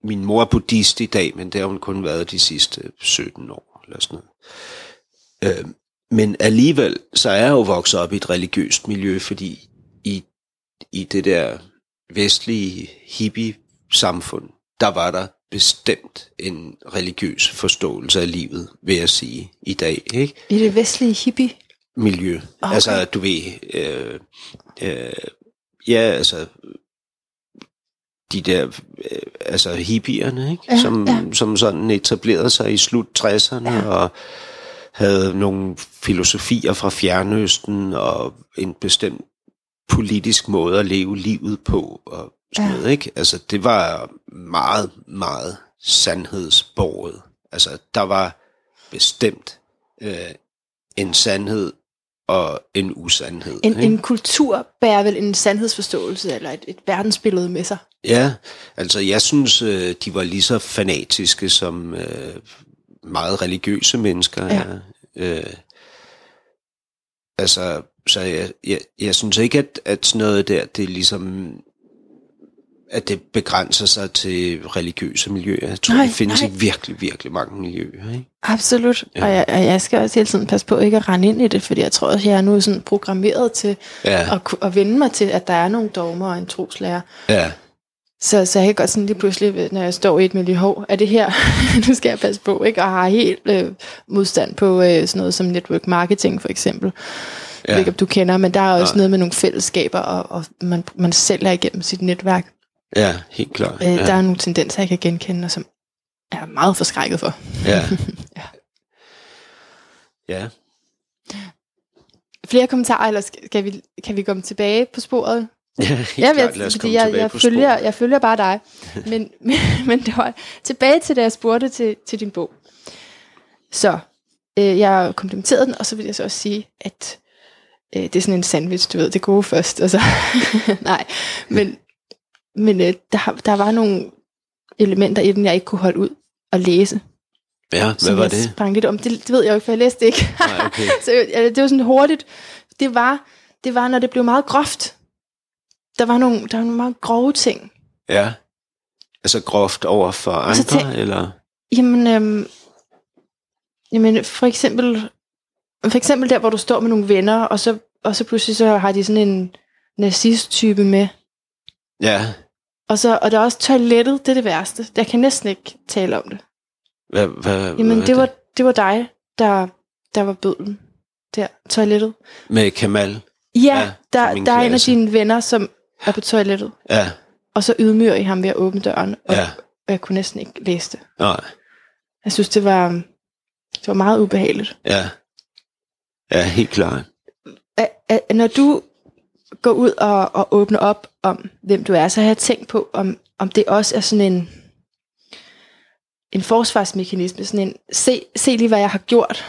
min mor er buddhist i dag, men det har hun kun været de sidste 17 år, eller sådan noget. Øh, men alligevel, så er jeg jo vokset op i et religiøst miljø, fordi i, i det der vestlige hippie-samfund, der var der bestemt en religiøs forståelse af livet, vil jeg sige, i dag. Ikke?
I det vestlige hippie?
Miljø. Okay. Altså, du ved... Øh, øh, ja, altså... De der, øh, altså hippierne, ikke?
Ja,
som,
ja.
som sådan etablerede sig i slut 60'erne, ja. og havde nogle filosofier fra Fjernøsten, og en bestemt politisk måde at leve livet på, og sådan
Ja.
noget, ikke? Altså, det var meget, meget sandhedsborget. Altså, der var bestemt øh, en sandhed og en usandhed.
En,
ikke?
en kultur bærer vel en sandhedsforståelse eller et, et verdensbillede med sig.
Ja, altså jeg synes, øh, de var lige så fanatiske som øh, meget religiøse mennesker
Ja.
er. Øh, altså, så jeg, jeg, jeg synes ikke, at, at sådan noget der, det ligesom at det begrænser sig til religiøse miljøer. Jeg tror,
Nej,
det findes
nej.
i virkelig, virkelig mange miljøer. Ikke?
Absolut.
Ja.
Ja. Og, jeg, og jeg skal også hele tiden passe på ikke at rende ind i det, fordi jeg tror også, jeg er nu sådan programmeret til
Ja,
at, at vende mig til, at der er nogle dogmer og en troslærer.
ja,
Så, så jeg kan godt sådan lige pludselig, når jeg står i et miljø, hov, er det her, nu skal jeg passe på, ikke? Og har helt øh, modstand på øh, sådan noget som network marketing for eksempel. Ved ikke,
ja,
om du kender, men der er også
Nej.
noget med nogle fællesskaber, og, og man, man sælger igennem sit netværk.
Ja, helt klart.
Øh, Der
Ja,
er nogle tendenser, jeg kan genkende, og som er meget forskrækket for.
ja.
Ja.
ja.
Flere kommentarer, eller skal vi, kan vi komme tilbage på sporet?
Ja, helt
Jeg,
klart. Lad os komme
jeg,
tilbage
jeg,
på
følger,
sporet.
jeg følger bare dig. Men, men, men det var tilbage til, da jeg spurgte til, til din bog. Så øh, jeg komplementerede den, og så vil jeg så også sige, at øh, det er sådan en sandwich, du ved, det gode først. Og så, nej, men, men øh, der, der var nogle elementer i den, jeg ikke kunne holde ud og læse.
Ja, hvad var
jeg
det?
sprang lidt om. Det, det ved jeg jo ikke, for jeg læste det ikke.
Nej, okay.
så ja, det var sådan hurtigt. Det var, det var, når det blev meget groft. Der var nogle, der var nogle meget grove ting.
Ja. Altså groft over for andre,
tænk-
eller?
Jamen, øhm, jamen for eksempel, for eksempel der, hvor du står med nogle venner, og så, og så pludselig så har de sådan en nazist-type med.
Ja.
Og, så, og der er også toilettet, det er det værste. Jeg kan næsten ikke tale om det.
Hvad, hvad,
Jamen,
hvad
det var, det var dig, der, der var bødlen. Der, toilettet.
Med Kamal?
Ja,
Ja,
der, der er en af dine venner, som er på toilettet.
Ja,
Og så ydmyger I ham ved at åbne døren. Og,
ja.
og jeg kunne næsten ikke læse det.
Nej,
Jeg synes, det var, det var meget ubehageligt.
ja. Ja, helt klart.
Når du går ud og, og åbner op om, hvem du er, så har jeg tænkt på, om, om det også er sådan en, en forsvarsmekanisme. Sådan en, se, se lige, hvad jeg har gjort.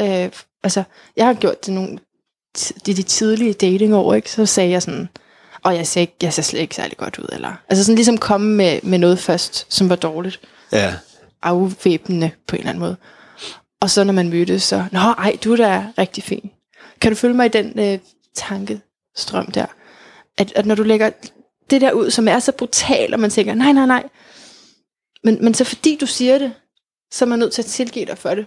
Øh, altså, jeg har gjort det nogle ti- de, tidlige datingår, ikke? Så sagde jeg sådan, og jeg ser, ikke, jeg ser slet ikke særlig godt ud. Eller, altså sådan ligesom komme med, med noget først, som var dårligt.
Ja,
afvæbnende på en eller anden måde. Og så når man mødtes, så, nå ej, du er da rigtig fin. Kan du følge mig i den øh, tankestrøm der? At, at når du lægger det der ud, som er så brutalt, og man tænker, nej, nej, nej. Men, men så fordi du siger det, så er man nødt til at tilgive dig for det.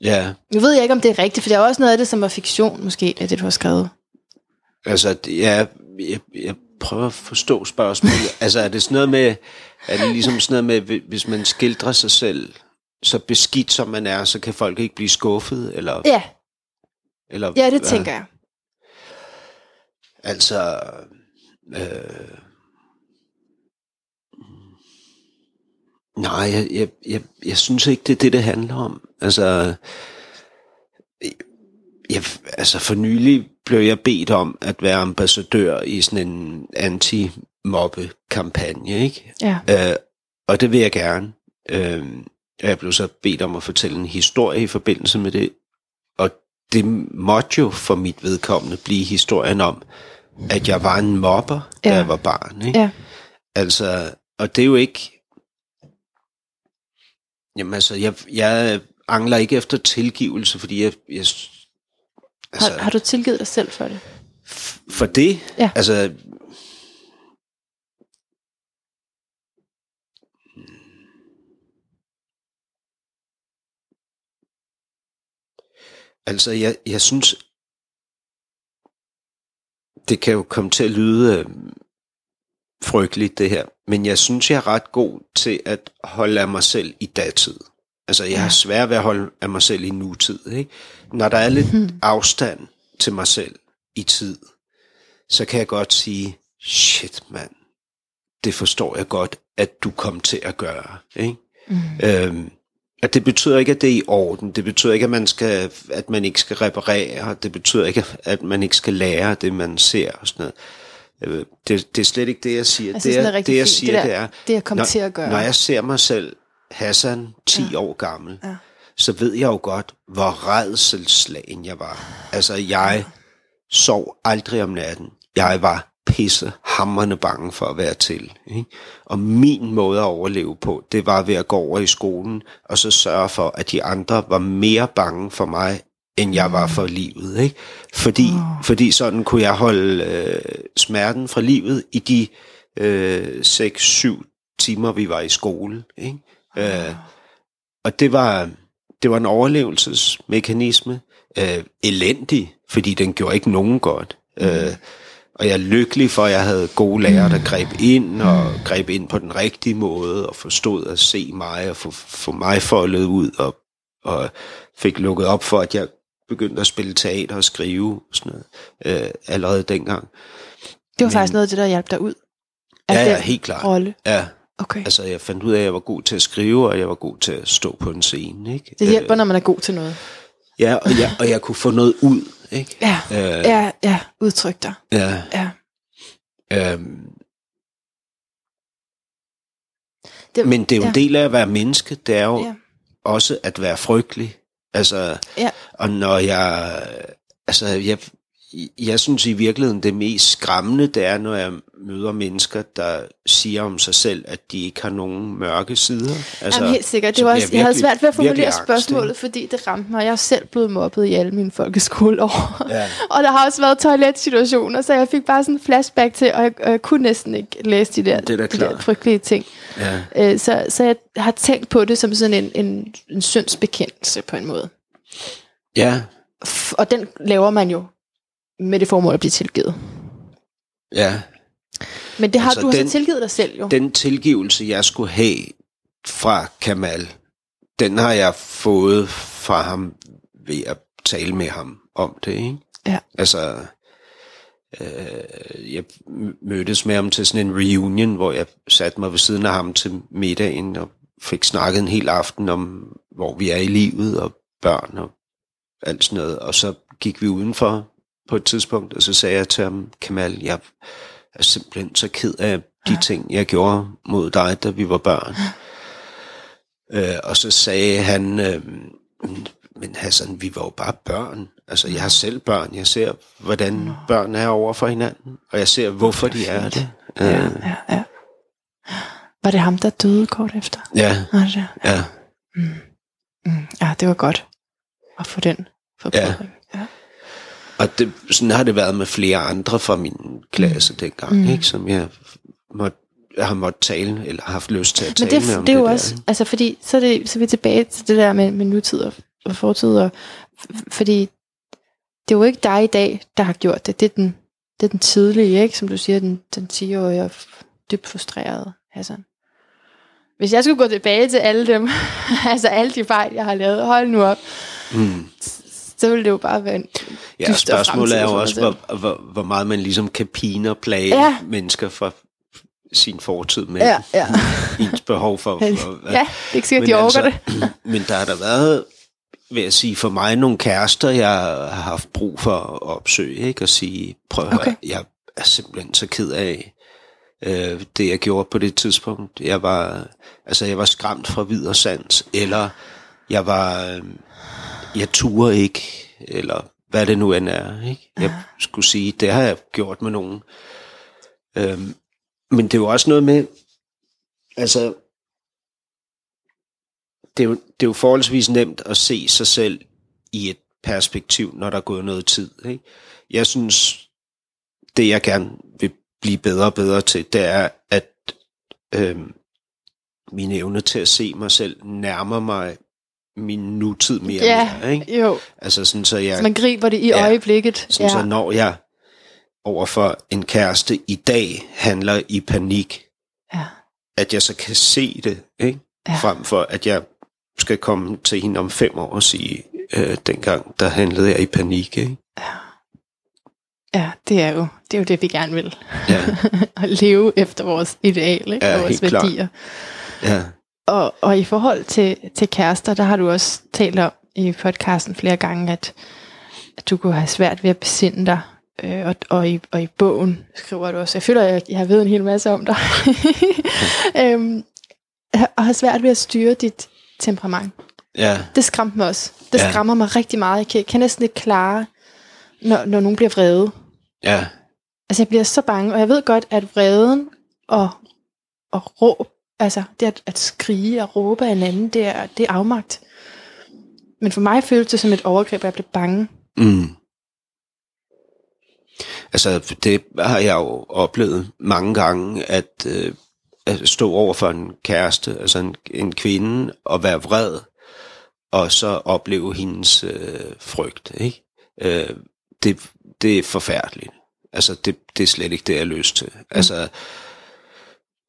ja.
Nu ved jeg ikke, om det er rigtigt, for der er også noget af det, som var fiktion, måske, af det, du har skrevet.
Altså, ja, jeg, jeg prøver at forstå spørgsmålet. altså, er det sådan noget med, er det ligesom sådan noget med, hvis man skildrer sig selv, så beskidt som man er, så kan folk ikke blive skuffet? Eller,
Ja,
eller,
ja det tænker jeg.
Altså, øh, nej, jeg, jeg, jeg, jeg synes ikke, det er det, det handler om. Altså, jeg, altså for nylig blev jeg bedt om at være ambassadør i sådan en anti-mobbe-kampagne, ikke?
Ja.
Øh, og det vil jeg gerne. Øh, jeg blev så bedt om at fortælle en historie i forbindelse med det. Og det måtte jo for mit vedkommende blive historien om, at jeg var en mobber, da
Ja.
jeg var barn. Ikke?
Ja.
Altså, og det er jo ikke... Jamen altså, jeg, jeg angler ikke efter tilgivelse, fordi jeg... jeg altså,
Har, har du tilgivet dig selv for det?
for det,
Ja.
altså... Altså, jeg, jeg synes, det kan jo komme til at lyde øh, frygteligt det her, men jeg synes, jeg er ret god til at holde af mig selv i datid. Altså, jeg har svært ved at holde af mig selv i nutid. Ikke? Når der er lidt
Hmm.
afstand til mig selv i tid, så kan jeg godt sige, shit mand, det forstår jeg godt, at du kom til at gøre. Ikke?
Mm.
Øhm, og det betyder ikke, at det er i orden. Det betyder ikke, at man, skal, at man ikke skal reparere. Det betyder ikke, at man ikke skal lære det, man ser og sådan noget. Øh, Det, det er slet ikke det, jeg siger.
Altså,
det, er,
er rigtig
det, jeg siger,
Det
det,
der-
er,
det, jeg kom
når,
til at gøre.
Når jeg ser mig selv, Hassan, 10 ja. år gammel,
Ja.
så ved jeg jo godt, hvor redselslagen jeg var. Altså, jeg sov aldrig om natten. Jeg var pisse hammerne bange for at være til. Ikke? Og min måde at overleve på, det var ved at gå over i skolen, og så sørge for, at de andre var mere bange for mig, end jeg var for livet. Ikke? Fordi, oh. fordi sådan kunne jeg holde øh, smerten fra livet i de øh, 6-7 timer, vi var i skole. Ikke? Øh, og det var, det var en overlevelsesmekanisme. Øh, elendig, fordi den gjorde ikke nogen godt. Mm. Øh, og jeg er lykkelig for, at jeg havde gode lærere, der greb ind, og greb ind på den rigtige måde, og forstod at se mig, og få, få mig foldet ud, og, og fik lukket op for, at jeg begyndte at spille teater og skrive, og sådan noget, øh, allerede dengang.
Det var
Men-
faktisk noget af det, der hjalp dig ud.
Ja, ja, helt klart.
Rolle.
Ja,
Okay.
altså jeg fandt ud af, at jeg var god til at skrive, og jeg var god til at stå på en scene. Ikke?
Det hjælper, når man er god til noget.
Ja, og jeg, og jeg kunne få noget ud, ikke?
Ja,
Øh,
ja, ja. Udtryk dig.
ja.
Ja.
Øhm,
Det,
men det er jo
ja.
en del af at være menneske, det er jo
Ja.
også at være frygtelig. Altså,
Ja.
og når jeg, altså jeg, jeg synes i virkeligheden, det mest skræmmende, det er, når jeg møder mennesker, der siger om sig selv, at de ikke har nogen mørke sider. Altså,
Jamen helt sikkert. Det var også, jeg havde
virkelig-
svært ved at
virkelig
formulere
angst,
spørgsmålet,
ikke?
fordi det ramte mig. Jeg er selv blevet mobbet i alle mine folkeskoleår.
Ja.
og der har også været toiletsituationer, så jeg fik bare sådan en flashback til, og jeg, og jeg kunne næsten ikke læse de der,
Det er
de der frygtelige ting.
Ja.
Øh, så, så jeg har tænkt på det som sådan en, en, en syndsbekendelse på en måde.
ja,
Og den laver man jo med det formål at blive tilgivet.
ja.
Men det har
Altså,
du har
den-
så tilgivet dig selv jo.
Den tilgivelse, jeg skulle have fra Kamal, den har jeg fået fra ham ved at tale med ham om det, ikke?
Ja.
Altså, øh, jeg mødtes med ham til sådan en reunion, hvor jeg satte mig ved siden af ham til middagen og fik snakket en hel aften om, hvor vi er i livet og børn og alt sådan noget. Og så gik vi udenfor på et tidspunkt, og så sagde jeg til ham, Kamal, jeg er simpelthen så ked af de ting, jeg gjorde mod dig, da vi var børn. Øh, og så sagde han, øh, men Hassan, vi var jo bare børn. Altså, jeg har selv børn. Jeg ser, hvordan børn er over for hinanden, og jeg ser, hvorfor de er det.
Ja,
Øh,
ja, ja. Var det ham, der døde kort efter?
ja,
Var det det?
ja.
Mm, ja, det var godt at få den forbedring. Ja.
Og det, sådan har det været med flere andre fra min klasse dengang,
Mm.
ikke? som jeg, måtte, jeg har måttet tale, eller har haft lyst til at
Men
tale
det,
med om
det er jo
der,
også,
ikke?
altså fordi, så er, det, så er vi tilbage til det der med, med nutid og, og fortid, og, fordi det er jo ikke dig i dag, der har gjort det. Det er den, det er den tidlige, ikke? Som du siger, den, den 10-årige og dybt frustrerede Hassan. Hvis jeg skulle gå tilbage til alle dem, altså alle de fejl, jeg har lavet, hold nu op,
Mm.
Så ville det jo bare være en
Ja, og spørgsmålet er jo også, hvor, hvor, hvor meget man ligesom kan pine og plage Ja. mennesker fra sin fortid med
Ja, ja.
ens behov for... for
Ja, det er ikke sikkert, de overgår det.
men der har der været, vil jeg sige, for mig nogle kærester, jeg har haft brug for at opsøge, ikke? Og sige, prøv at
Okay.
høre, jeg er simpelthen så ked af øh, det, jeg gjorde på det tidspunkt. Jeg var, altså, jeg var skræmt fra vid og sans, eller jeg var, øh, jeg turde ikke, eller hvad det nu end er, ikke? Jeg skulle sige, det har jeg gjort med nogen. Øhm, men det er jo også noget med, altså, det er, jo, det er jo forholdsvis nemt at se sig selv i et perspektiv, når der er gået noget tid. Ikke? Jeg synes, det jeg gerne vil blive bedre og bedre til, det er, at øhm, min evne til at se mig selv nærmer mig min nutid mere
Ja,
og mere. Ikke?
jo.
Altså sådan, så jeg,
Så man griber det i
Ja.
øjeblikket.
sådan, så når jeg overfor en kæreste i dag handler i panik,
Ja.
at jeg så kan se det, ikke?
Ja.
frem for at jeg skal komme til hende om fem år og sige, øh, dengang der handlede jeg i panik. Ikke?
Ja, det er jo det, er jo det vi gerne vil.
Ja,
At leve efter vores ideal, ikke?
Ja,
vores værdier.
ja,
Og, og i forhold til, til kærester, der har du også talt om i podcasten flere gange, at, at du kunne have svært ved at besinde dig. Øh, og, og, i, og i bogen skriver du også, jeg føler, at jeg har ved en hel masse om dig. øhm, og har svært ved at styre dit temperament.
ja,
Det skræmte mig også. Det
Ja.
skræmmer mig rigtig meget. Jeg kan, jeg kan næsten ikke klare, når, når nogen bliver vrede.
ja,
Altså jeg bliver så bange, og jeg ved godt, at vreden og, og råb, altså det at, at skrige og råbe af hinanden, det er, det er afmagt. Men for mig føles det som et overgreb, og jeg blev bange.
mm. Altså, det har jeg jo oplevet mange gange, at, øh, at stå over for en kæreste, altså en, en kvinde, og være vred, og så opleve hendes øh, frygt. Ikke? Øh, det, det er forfærdeligt. Altså, det, det er slet ikke det, jeg har lyst til. Mm. Altså,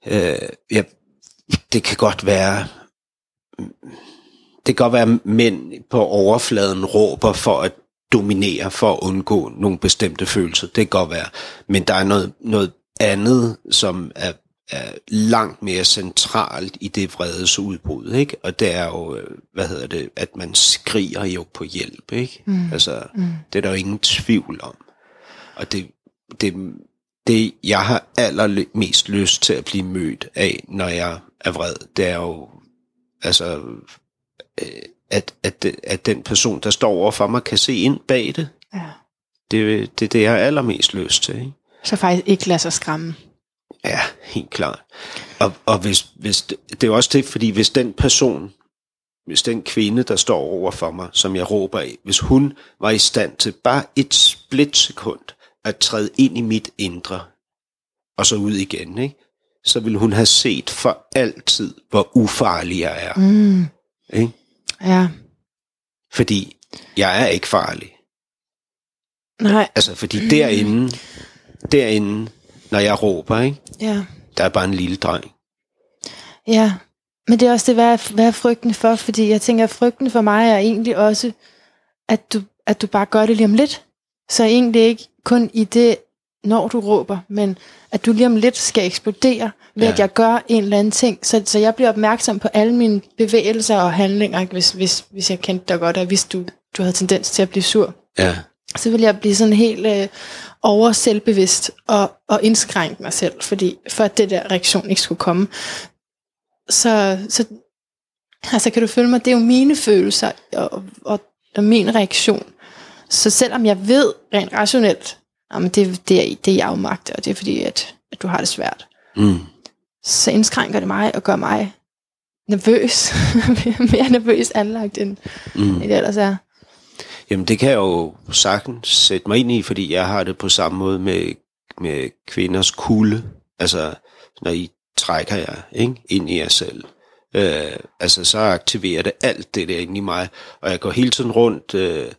øh, ja, det kan godt være, det kan godt være, at mænd på overfladen råber for at dominere, for at undgå nogle bestemte følelser. Det kan godt være. Men der er noget, noget andet, som er, er langt mere centralt i det vredes udbrud, ikke? Og det er jo, øh, hvad hedder det, at man skriger jo på hjælp, ikke? Mm. Altså, mm. det er der jo ingen tvivl om. Og det, det, det, jeg har allermest lyst til at blive mødt af, når jeg er vred, det er jo, altså, øh, at, at, at den person, der står over for mig, kan se ind bag det.
Ja.
Det, det er det, jeg har allermest lyst til, ikke?
Så faktisk ikke lade sig skræmme.
Ja, helt klart. Og, og hvis, hvis, det er jo også det, fordi hvis den person, hvis den kvinde, der står over for mig, som jeg råber af, hvis hun var i stand til bare et splitsekund at træde ind i mit indre, og så ud igen, ikke? så ville hun have set for altid, hvor ufarlig jeg er.
Mm.
Ikke?
Ja.
Fordi jeg er ikke farlig.
Nej.
Altså, fordi derinde, derinde, når jeg råber, ikke?
Ja.
der er bare en lille dreng.
Ja. Men det er også det, hvad er, hvad er frygten for? Fordi jeg tænker, at frygten for mig er egentlig også, at du, at du bare gør det lige om lidt. Så egentlig ikke kun i det, når du råber, men at du lige om lidt skal eksplodere, ved
Ja.
at jeg gør en eller anden ting. Så, så jeg bliver opmærksom på alle mine bevægelser og handlinger, ikke? hvis, hvis, hvis jeg kendte dig godt, og hvis du, du havde tendens til at blive sur.
Ja,
Så vil jeg blive sådan helt øh, over selvbevidst og, og indskrænke mig selv, fordi for at det der reaktion ikke skulle komme. Så, så altså kan du følge mig, det er jo mine følelser og, og, og min reaktion. Så selvom jeg ved rent rationelt, jamen det, det, er, det er afmagt, og det er fordi, at, at du har det svært,
mm.
så indskrænker det mig og gør mig nervøs. Mere nervøs anlagt, end,
Mm.
end det ellers er.
Jamen det kan jeg jo sagtens sætte mig ind i, fordi jeg har det på samme måde med, med kvinders kulde. Altså, når I trækker jer ikke, ind i jer selv. Øh, altså, så aktiverer det alt det der inde i mig. Og jeg går hele tiden rundt, øh,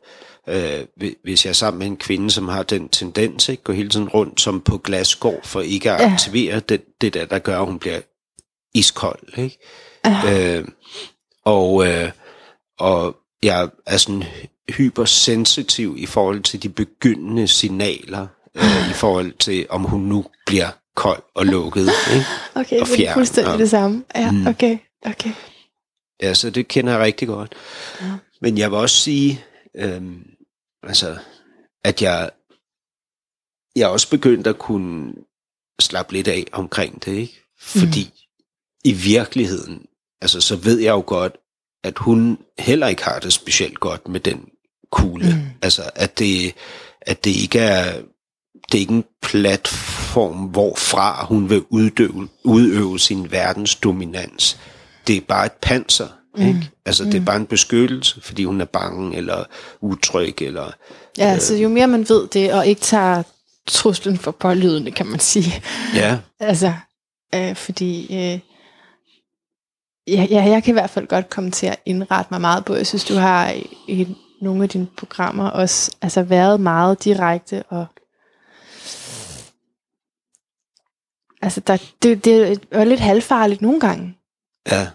øh, hvi- hvis jeg er sammen med en kvinde, som har den tendens, ikke, går hele tiden rundt som på glasgård, for ikke at
Ja.
aktivere det, det der, der gør, at hun bliver iskold. Ikke?
Ja.
Øh, og, øh, og jeg er sådan hypersensitiv i forhold til de begyndende signaler, øh, i forhold til, om hun nu bliver kold og lukket. Ikke?
Okay,
og
det er
fjern,
fuldstændig
og-
det samme. Ja,
Mm.
okay, okay.
Ja, så det kender jeg rigtig godt.
Ja.
Men jeg vil også sige, øhm, altså, at jeg, jeg er også begyndt at kunne slappe lidt af omkring det, ikke? Fordi i virkeligheden, altså, så ved jeg jo godt, at hun heller ikke har det specielt godt med den kugle.
Mm.
Mm. Altså, at det, at det ikke er det er ikke en platform, hvorfra hun vil udøve, udøve sin verdens dominans. Det er bare et panser. Mm. Ikke? Altså, det er bare en beskyttelse, fordi hun er bange eller utryg. Eller,
Ja, så jo mere man ved det, og ikke tager truslen for pålydende, kan man sige.
ja,
Altså, øh, fordi øh, ja, ja, jeg kan i hvert fald godt komme til at indrette mig meget på. Jeg synes, du har i, i nogle af dine programmer også altså, været meget direkte og Altså, der, det, det er lidt halvfarligt nogle gange.
Ja,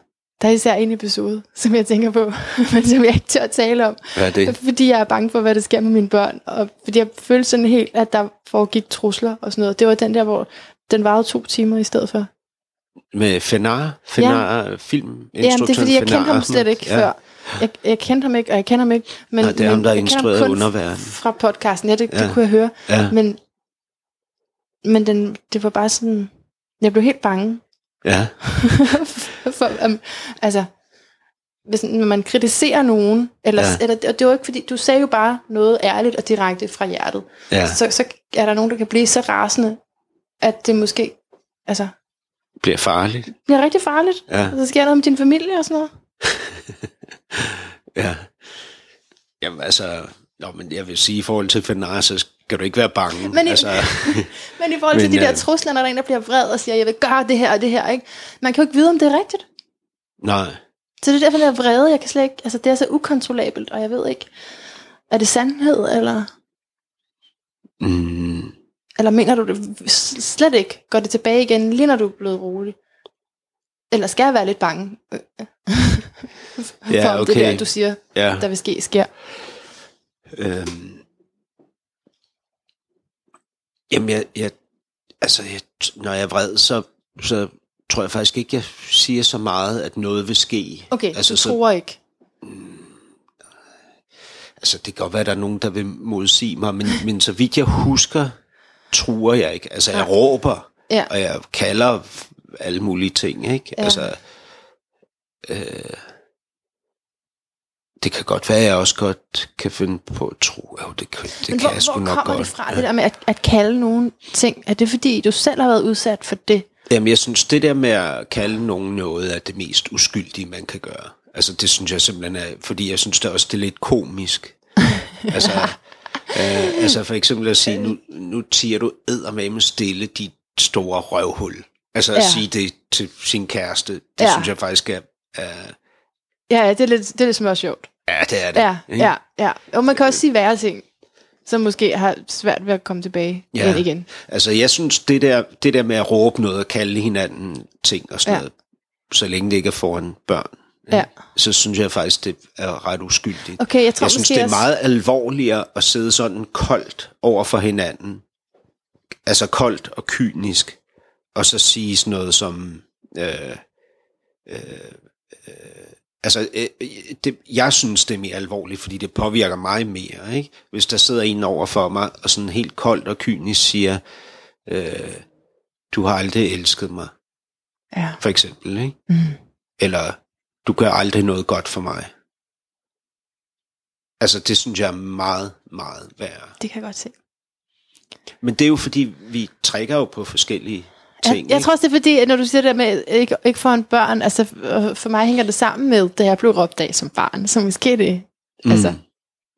Der er især en episode, som jeg tænker på, men som jeg ikke tør at tale om.
hvad er det?
Fordi jeg er bange for, hvad der sker med mine børn. Og fordi jeg følte sådan helt, at der foregik trusler og sådan noget. Det var den der, hvor den varede to timer i stedet for.
Med Fenar, Fenar ja. film,
Ja, det er fordi, jeg kendte ham slet ikke ja. før. Jeg, jeg kendte ham ikke, og jeg kender ham ikke. Men,
Nej, det er ham, der
kender
instrueret Underverden.
Fra podcasten, ja, det. Ja. det kunne jeg høre.
Ja,
Men, men den, det var bare sådan... Jeg blev helt bange.
ja,
for, um, altså, hvis når man kritiserer nogen, eller, ja. Eller, og det var ikke fordi, du sagde jo bare noget ærligt og direkte fra hjertet,
ja.
så, så er der nogen, der kan blive så rasende, at det måske altså,
Bliver farligt.
bliver rigtig farligt.
Ja,
Og så sker noget med din familie og sådan noget.
ja. Jamen altså, nå, men jeg vil sige, i forhold til Fenar, så skal du ikke være bange.
Men i-
altså,
Men i forhold til
Men,
de der
øh,
trusler, når der er en, der bliver vred og siger, jeg vil gøre det her og det her, ikke? man kan jo ikke vide, om det er rigtigt.
nej,
Så det er derfor, det er vrede. Jeg kan slet ikke, altså det er så ukontrollabelt, og jeg ved ikke, er det sandhed, eller,
mm,
eller mener du det slet ikke? Går det tilbage igen, lige når du er blevet rolig? Eller skal jeg være lidt bange? for
Ja,
om det
okay.
der, du siger,
ja.
der vil ske, sker.
Øhm, jamen, jeg, jeg, altså, jeg, når jeg er vred, så, så tror jeg faktisk ikke, jeg siger så meget, at noget vil ske.
Okay,
altså,
du
så,
tror ikke.
altså, det kan godt være, at der er nogen, der vil modsige mig, men, men så vidt jeg husker, truer jeg ikke. Altså, jeg
Nej.
råber,
Ja.
og jeg kalder alle mulige ting, ikke?
Ja.
Altså, øh, det kan godt være, at jeg også godt kan finde på at tro. Jo, det, det
Men
kan
hvor,
jeg sgu
hvor
nok
kommer
godt.
det fra, det der med at, at kalde nogle ting? Er det fordi, du selv har været udsat for det?
Jamen, jeg synes, det der med at kalde nogen noget er det mest uskyldige, man kan gøre. Altså, det synes jeg simpelthen er, fordi jeg synes det også, det er lidt komisk. altså, øh, altså for eksempel at sige, nu, nu tiger du eddermame stille dit store røvhul. Altså at
Ja.
sige det til sin kæreste, det
Ja.
synes jeg faktisk er, er
Ja, ja det er lidt, det er lidt smør sjovt.
ja, det er det.
Ja,
ikke?
ja, ja. Og man kan også sige værre ting, som måske har svært ved at komme tilbage
Ja.
ind igen.
Altså, jeg synes, det der, det der med at råbe noget og kalde hinanden ting og sådan
Ja.
noget, så længe det ikke er foran børn,
Ja.
så synes jeg faktisk, det er ret uskyldigt.
Okay, jeg tror
jeg synes, det er
også-
meget alvorligere at sidde sådan koldt over for hinanden. Altså koldt og kynisk. Og så sige sådan noget som... Øh, øh, øh, altså, øh, øh, det, jeg synes, det er mere alvorligt, fordi det påvirker mig mere. Ikke? Hvis der sidder en over for mig, og sådan helt koldt og kynisk siger, øh, du har aldrig elsket mig,
Ja.
for eksempel. Ikke?
Mm.
Eller, du gør aldrig noget godt for mig. Altså, det synes jeg er meget, meget værre.
Det kan jeg godt se.
Men det er jo fordi, vi trækker jo på forskellige
Ja,
ting.
jeg tror også, det er fordi, at når du siger det der med ikke, ikke for en børn, altså øh, for mig hænger det sammen med, da jeg blev råbt af som barn, så måske det,
mm.
altså,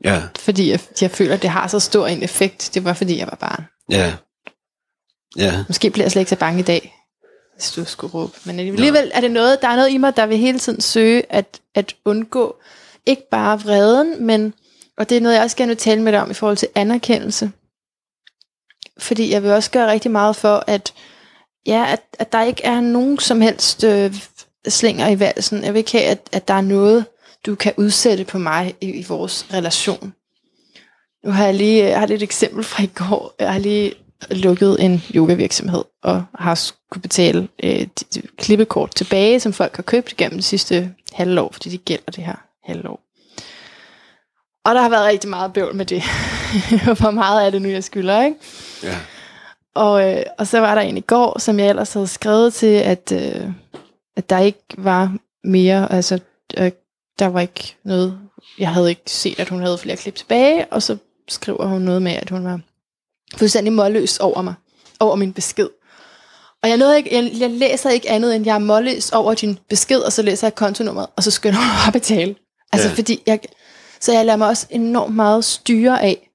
Ja,
fordi jeg, jeg føler, at det har så stor en effekt, det var fordi, jeg var barn.
ja. Ja,
Måske bliver jeg slet ikke så bange i dag, hvis du skulle råbe. Men alligevel er det noget, der er noget i mig, der vil hele tiden søge at, at undgå, ikke bare vreden, men, og det er noget, jeg også gerne vil tale med dig om i forhold til anerkendelse. Fordi jeg vil også gøre rigtig meget for, at, ja, at, at der ikke er nogen som helst øh, slinger i valsen. Jeg vil ikke have, at, at der er noget, du kan udsætte på mig i, i vores relation. Nu har jeg lige jeg har lidt et eksempel fra i går. Jeg har lige lukket en yogavirksomhed, og har skulle betale øh, de, de klippekort tilbage, som folk har købt gennem det sidste halvår, fordi de gælder det her halvår. Og der har været rigtig meget bøvl med det. Hvor meget er det nu, jeg skylder, ikke?
ja.
Og, øh, og så var der en i går, som jeg ellers havde skrevet til, at, øh, at der ikke var mere, altså øh, der var ikke noget, jeg havde ikke set, at hun havde flere klip tilbage, og så skriver hun noget med, at hun var fuldstændig målløs over mig, over min besked. Og jeg, nåede ikke, jeg, jeg læser ikke andet, end jeg er målløs over din besked, og så læser jeg kontonummeret, og så skynder hun mig at betale. Altså
ja.
fordi jeg, så jeg lader mig også enormt meget styre af,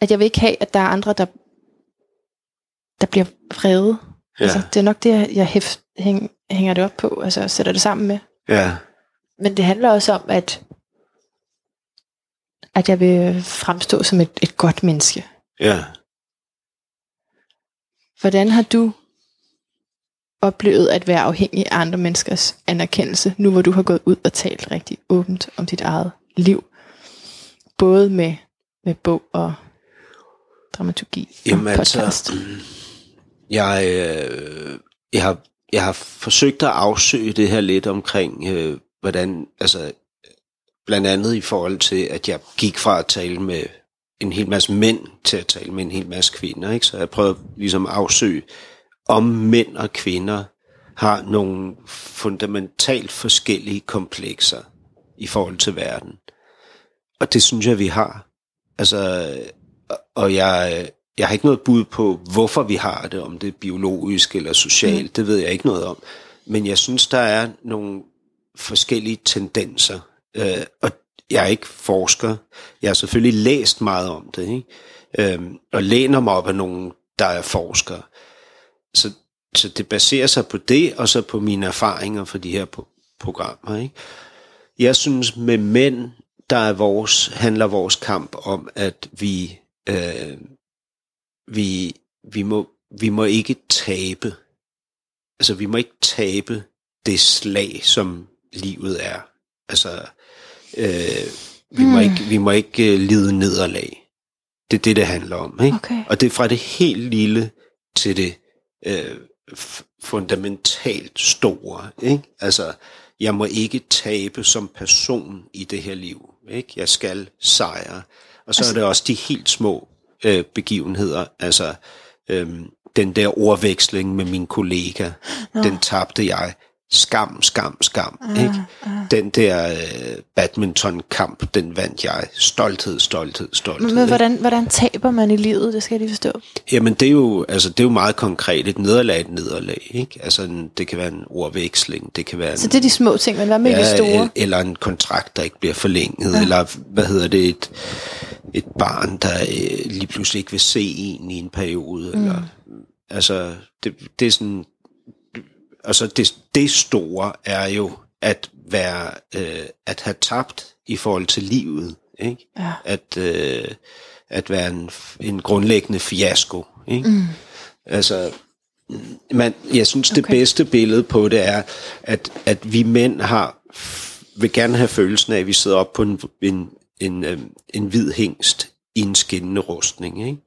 at jeg vil ikke have, at der er andre, der, der bliver vrede.
Ja.
Altså, det er nok det, jeg hæft, hæng, hænger det op på, altså sætter det sammen med.
ja.
Men det handler også om, at, at jeg vil fremstå som et, et godt menneske.
ja.
Hvordan har du oplevet at være afhængig af andre menneskers anerkendelse, nu hvor du har gået ud og talt rigtig åbent om dit eget liv? Både med, med bog og dramaturgi
Jamen
og
altså,
podcast
jeg, øh, jeg, har, jeg har forsøgt at afsøge det her lidt omkring, øh, hvordan, altså, blandt andet i forhold til, at jeg gik fra at tale med en hel masse mænd til at tale med en hel masse kvinder. Ikke? Så jeg prøvede ligesom at afsøge, om mænd og kvinder har nogle fundamentalt forskellige komplekser i forhold til verden. Og det synes jeg, vi har. Altså, og jeg, jeg har ikke noget bud på, hvorfor vi har det, om det er biologisk eller socialt, mm. det ved jeg ikke noget om. Men jeg synes, der er nogle forskellige tendenser. Øh, og jeg er ikke forsker. Jeg har selvfølgelig læst meget om det, ikke? Øh, og læner mig op af nogen, der er forskere. Så, så det baserer sig på det, og så på mine erfaringer for de her po- programmer. Ikke? Jeg synes, med mænd, der er vores, handler vores kamp om, at vi, øh, vi, vi, må, vi må ikke tabe. Altså, vi må ikke tabe det slag, som livet er. Altså, øh, vi,
Hmm.
må ikke, vi må ikke øh, lide nederlag. Det er det, det handler om. Ikke?
Okay.
Og det er fra det helt lille til det øh, fundamentalt store. Ikke? Altså, jeg må ikke tabe som person i det her liv. Ikke? Jeg skal sejre. Og så altså, er det også de helt små øh, begivenheder. Altså, øh, den der ordveksling med min kollega, Nå. den tabte jeg. Skam, skam, skam.
Ah,
ikke? Den der øh, badmintonkamp, den vandt jeg. Stolthed, stolthed, stolthed.
Men, men hvordan, hvordan taber man i livet? Det skal jeg lige forstå.
Jamen det er jo, altså, det er jo meget konkret. Et nederlag er et nederlag. Ikke? Altså, en, det kan være en ordveksling. Det kan være en,
Så det er de små ting, men hvad med de store?
el- eller en kontrakt, der ikke bliver forlænget. Ja. Eller hvad hedder det? Et, et barn, der øh, lige pludselig ikke vil se en i en periode. Mm. Eller, altså, det, det er sådan... Altså, det, det store er jo at være... Øh, at have tabt i forhold til livet. Ikke?
Ja.
At, øh, at være en, en grundlæggende fiasko. Ikke? Mm. Altså, man, jeg synes, okay. det bedste billede på det er, at, at vi mænd har vil gerne have følelsen af, at vi sidder op på en, en, en, øhm, en hvid hængst i en skinnende rustning. Ikke?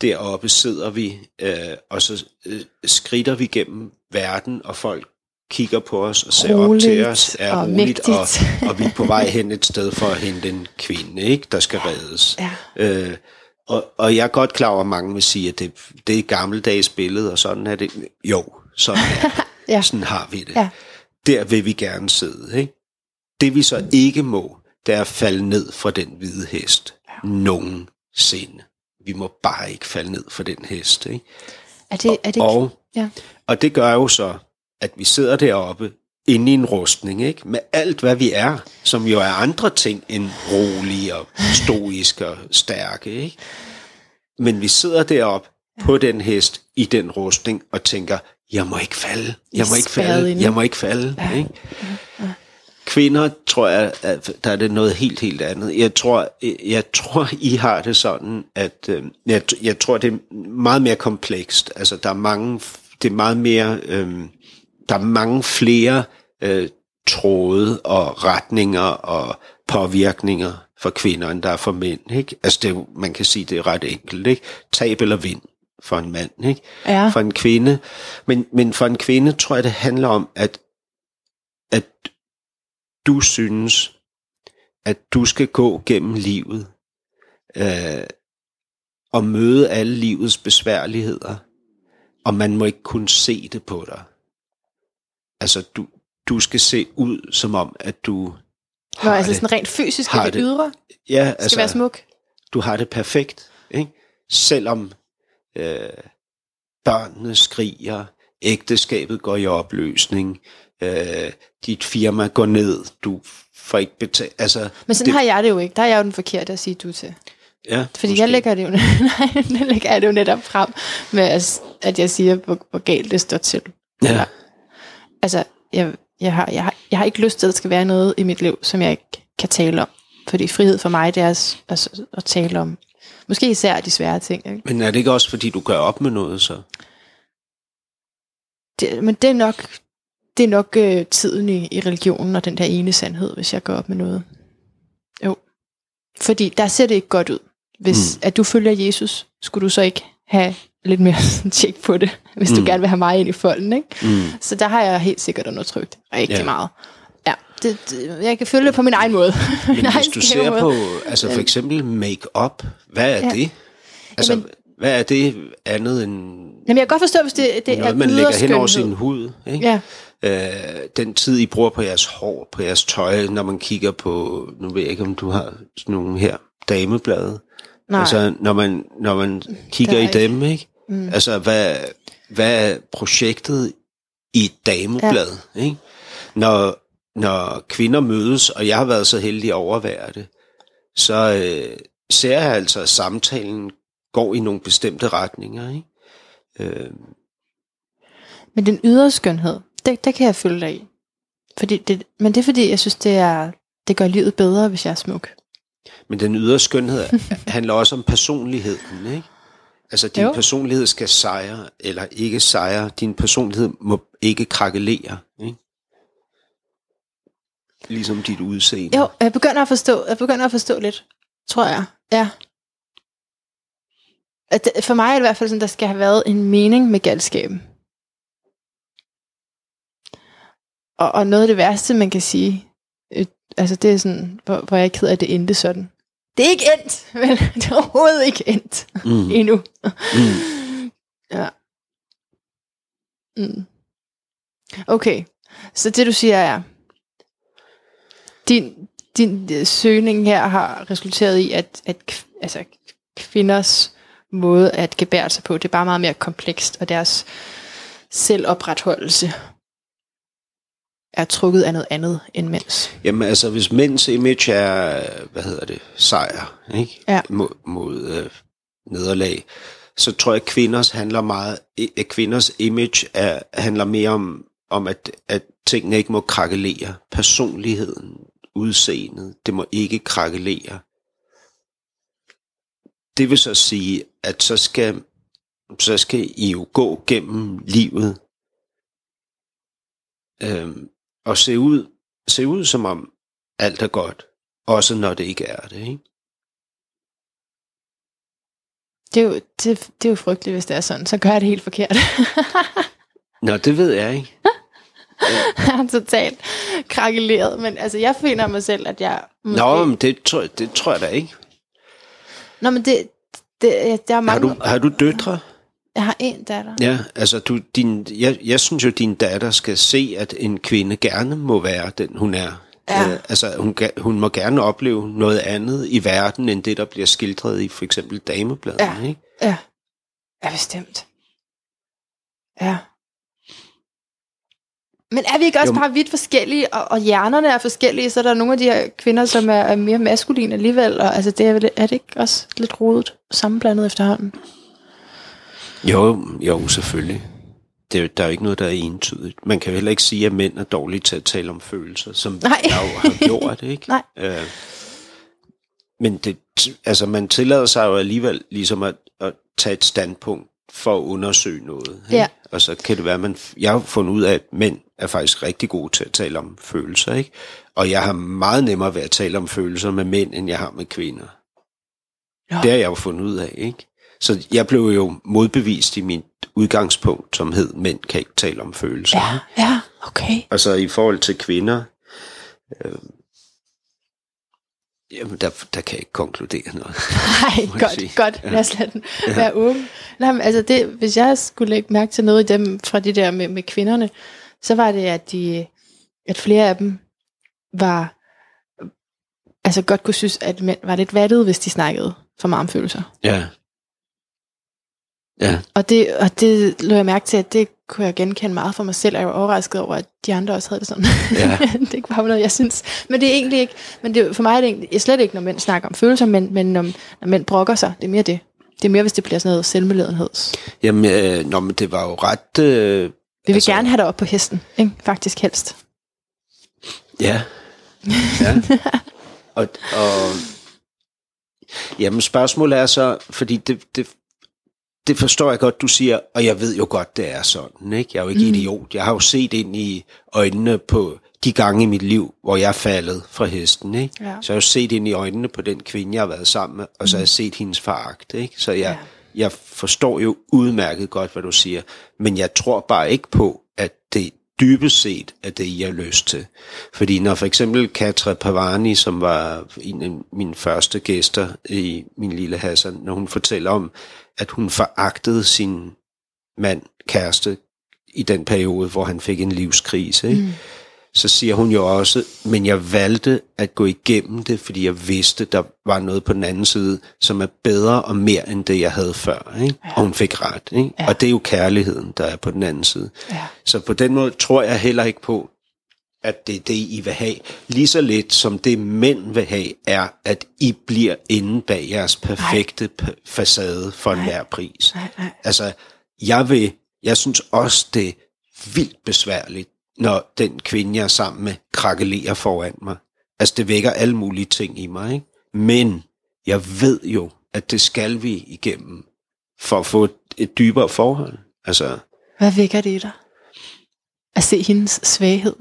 Deroppe sidder vi, øh, og så øh, skrider vi gennem verden, og folk kigger på os og ser
Roligt
op til os, er
og
roligt, og,
mægtigt.
og vi er på vej hen et sted for at hente en kvinde, ikke, der skal reddes.
Ja.
Øh, og, og jeg er godt klar over, at mange vil sige, at det, det er gammeldags billede, og sådan er det. Jo, sådan er det.
Ja.
Sådan har vi det.
Ja.
Der vil vi gerne sidde. Ikke? Det vi så ikke må, det er at falde ned fra den hvide hest. Nogensinde. Vi må bare ikke falde ned fra den hest. Ikke?
Er det, er det
Og,
ja.
og det gør jo så, at vi sidder deroppe inde i en rustning, ikke? med alt hvad vi er, som jo er andre ting end rolige og stoiske og stærke. Ikke? Men vi sidder deroppe på den hest i den rustning og tænker, jeg må ikke falde, jeg må ikke falde, jeg må ikke falde. Ja. Ikke? Kvinder, tror jeg, at der er det noget helt, helt andet. Jeg tror, jeg tror I har det sådan, at øh, jeg, jeg tror, det er meget mere komplekst. Altså, der er mange, det er meget mere, øh, der er mange flere øh, tråde og retninger og påvirkninger for kvinder, end der er for mænd. Ikke? Altså, det man kan sige, det er ret enkelt. Ikke? Tab eller vind for en mand. Ikke?
Ja.
For en kvinde. Men, men for en kvinde tror jeg, det handler om, at, at du synes, at du skal gå gennem livet øh, og møde alle livets besværligheder, og man må ikke kunne se det på dig. Altså, du, du skal se ud som om, at du
Nå,
har
altså
det.
sådan rent fysisk
Har
det. ydre
ja,
skal
altså,
være smuk.
du har det perfekt, ikke? selvom øh, børnene skriger, ægteskabet går i opløsning, øh, dit firma går ned, du får ikke betalt. Altså,
Men sådan
det-
har jeg det jo ikke. Der er jeg jo den forkerte at sige du til.
ja,
Fordi jeg lægger det jo, nej, det lægger jeg det jo netop frem med, at, at jeg siger, hvor, hvor galt det står til.
Ja.
Altså, jeg, jeg, har, jeg, har, jeg har ikke lyst til, at der skal være noget i mit liv, som jeg ikke kan tale om. Fordi frihed for mig, det er at, at, at tale om. Måske især de svære ting. Ikke?
Men er det ikke også, fordi du gør op med noget så?
det, men det er nok, det er nok øh, tiden i, i religionen og den der ene sandhed, hvis jeg går op med noget. Jo. Fordi der ser det ikke godt ud. Hvis mm. at du følger Jesus, skulle du så ikke have lidt mere tjek på det, hvis mm. du gerne vil have mig ind i folden, ikke?
Mm.
Så der har jeg helt sikkert undertrykt rigtig
ja.
meget. Ja, det, det, jeg kan følge det på min egen måde. min
Men
egen
hvis du ser
måde.
på, altså for eksempel make-up, hvad er
Ja.
det? Altså,
Jamen-
hvad er det andet end
Jamen, jeg kan godt forstå, hvis det, det
noget,
er
man lægger hen over sin hud? Ikke?
Ja,
Øh, den tid, I bruger på jeres hår, på jeres tøj, når man kigger på, nu ved jeg ikke, om du har sådan nogle her dameblade.
nej.
Altså, når man, når man kigger
er
i dem, ikke?
Mm.
Altså, hvad, hvad er projektet i et dameblad, ja. ikke? Når, når kvinder mødes, og jeg har været så heldig at overvære det, så øh, ser jeg altså, at samtalen går i nogle bestemte retninger, ikke? Øh,
Men den ydre skønhed, det, det kan jeg følge dig i. Fordi det, men det er fordi, jeg synes, det, er, det gør livet bedre, hvis jeg er smuk.
men den ydre skønhed handler også om personligheden, ikke? Altså, din jo. Personlighed skal sejre, eller ikke sejre. Din personlighed må ikke krakelere, ikke? Ligesom dit udseende.
Jo, jeg begynder at forstå, jeg begynder at forstå lidt, tror jeg. Ja. At det, for mig er det i hvert fald sådan, der skal have været en mening med galskaben. Og, og noget af det værste, man kan sige, øh, altså det er sådan, hvor, hvor jeg er ked af, at det endte sådan. Det er ikke endt, men det er overhovedet ikke endt
Mm.
endnu.
Mm.
Ja. Mm. Okay, så det du siger er, din, din øh, søgning her har resulteret i, at, at altså, kvinders måde at gebære sig på, det er bare meget mere komplekst, og deres selvopretholdelse er trukket af noget andet end mænds.
Jamen altså, hvis mænds image er, hvad hedder det, sejr, ikke?
Ja.
Mod, mod øh, nederlag, så tror jeg, at kvinders handler meget, at kvinders image er, handler mere om, om at, at tingene ikke må krakelere. Personligheden, udseendet, det må ikke krakelere. Det vil så sige, at så skal, så skal I jo gå gennem livet øhm, og se ud, se ud som om alt er godt, også når det ikke er det. Ikke?
Det er, jo, det, det er jo frygteligt, hvis det er sådan. Så gør jeg det helt forkert.
Nå, det ved jeg ikke.
jeg er totalt krakeleret. Men altså, jeg finder mig selv, at jeg... Måske...
Nå, men det tror, det tror jeg da ikke.
Nå, men det, det, der er
Har
mange...
du, har du døtre?
Jeg har en datter.
Ja, altså du, din, jeg, jeg synes jo, din datter skal se, at en kvinde gerne må være den, hun er.
Ja.
Øh, altså hun, hun må gerne opleve noget andet i verden, end det, der bliver skildret i for eksempel damebladene.
Ja.
Ikke?
Ja. Ja, bestemt. Ja. Men er vi ikke også
Jo.
bare vidt forskellige, og, og hjernerne er forskellige, så er der nogle af de her kvinder, som er, er mere maskuline alligevel, og altså det er, er det ikke også lidt rodet sammenblandet efterhånden?
Jo, jo, selvfølgelig. Det, er der er jo ikke noget, der er entydigt. Man kan heller ikke sige, at mænd er dårlige til at tale om følelser, som
Nej.
jeg jo har gjort, ikke?
Nej.
Øh, men det, altså, man tillader sig jo alligevel ligesom at, at tage et standpunkt for at undersøge noget. Ikke?
Ja.
Og så kan det være, at man, jeg har fundet ud af, at mænd er faktisk rigtig gode til at tale om følelser. Ikke? Og jeg har meget nemmere ved at tale om følelser med mænd, end jeg har med kvinder.
Nå.
Det har jeg jo fundet ud af, ikke? Så jeg blev jo modbevist i mit udgangspunkt, som hed, mænd kan ikke tale om følelser.
Ja, ja, okay.
Altså i forhold til kvinder, øh, jamen der, der kan jeg ikke konkludere noget.
Nej, godt,
sige.
godt. Lad os lade den være åben. Nej, men altså det, hvis jeg skulle lægge mærke til noget i dem fra det der med, med kvinderne, så var det, at, de, at flere af dem var, altså godt kunne synes, at mænd var lidt vattet, hvis de snakkede for meget om følelser.
Ja. Ja,
Og det, og det lå jeg mærke til, at det kunne jeg genkende meget for mig selv, og jeg var overrasket over, at de andre også havde det sådan.
Ja.
det er ikke bare noget, jeg synes. Men det er egentlig ikke, men det, for mig er det egentlig, slet ikke, når mænd snakker om følelser, men, men når, når mænd brokker sig, det er mere det. Det er mere, hvis det bliver sådan noget selvmedledenheds.
jamen, øh, nå, men det var jo ret... Øh,
Vi vil
Altså-
gerne have dig op på hesten, ikke? faktisk helst.
ja. ja. Og, og jamen, spørgsmålet er så, fordi det, det, det forstår jeg godt, du siger, og jeg ved jo godt, det er sådan. Ikke? Jeg er jo ikke mm. idiot. Jeg har jo set ind i øjnene på de gange i mit liv, hvor jeg er faldet fra hesten. Ikke?
Ja.
Så jeg har jo set ind i øjnene på den kvinde, jeg har været sammen med, og så har jeg set hendes foragt. Ikke? Så jeg,
Ja.
jeg forstår jo udmærket godt, hvad du siger. Men jeg tror bare ikke på, at det dybest set er det, I har lyst til. Fordi når for eksempel Katra Pavani, som var en af mine første gæster i min lille Hassan, når hun fortæller om, at hun foragtede sin mand, kæreste, i den periode, hvor han fik en livskrise, ikke? Mm. så siger hun jo også, men jeg valgte at gå igennem det, fordi jeg vidste, der var noget på den anden side, som er bedre og mere end det, jeg havde før. Ikke? Ja. Og hun fik ret. Ikke?
Ja.
Og det er jo kærligheden, der er på den anden side.
Ja.
Så på den måde tror jeg heller ikke på, at det er det, I vil have. Lige så lidt som det, mænd vil have, er, at I bliver inde bag jeres perfekte p- facade for enhver pris.
Nej, nej.
Altså, jeg vil, jeg synes også, det er vildt besværligt, når den kvinde, jeg er sammen med, krakelerer foran mig. Altså, det vækker alle mulige ting i mig, ikke? Men jeg ved jo, at det skal vi igennem, for at få et, et dybere forhold. Altså,
Hvad vækker det i dig? At se hendes svaghed.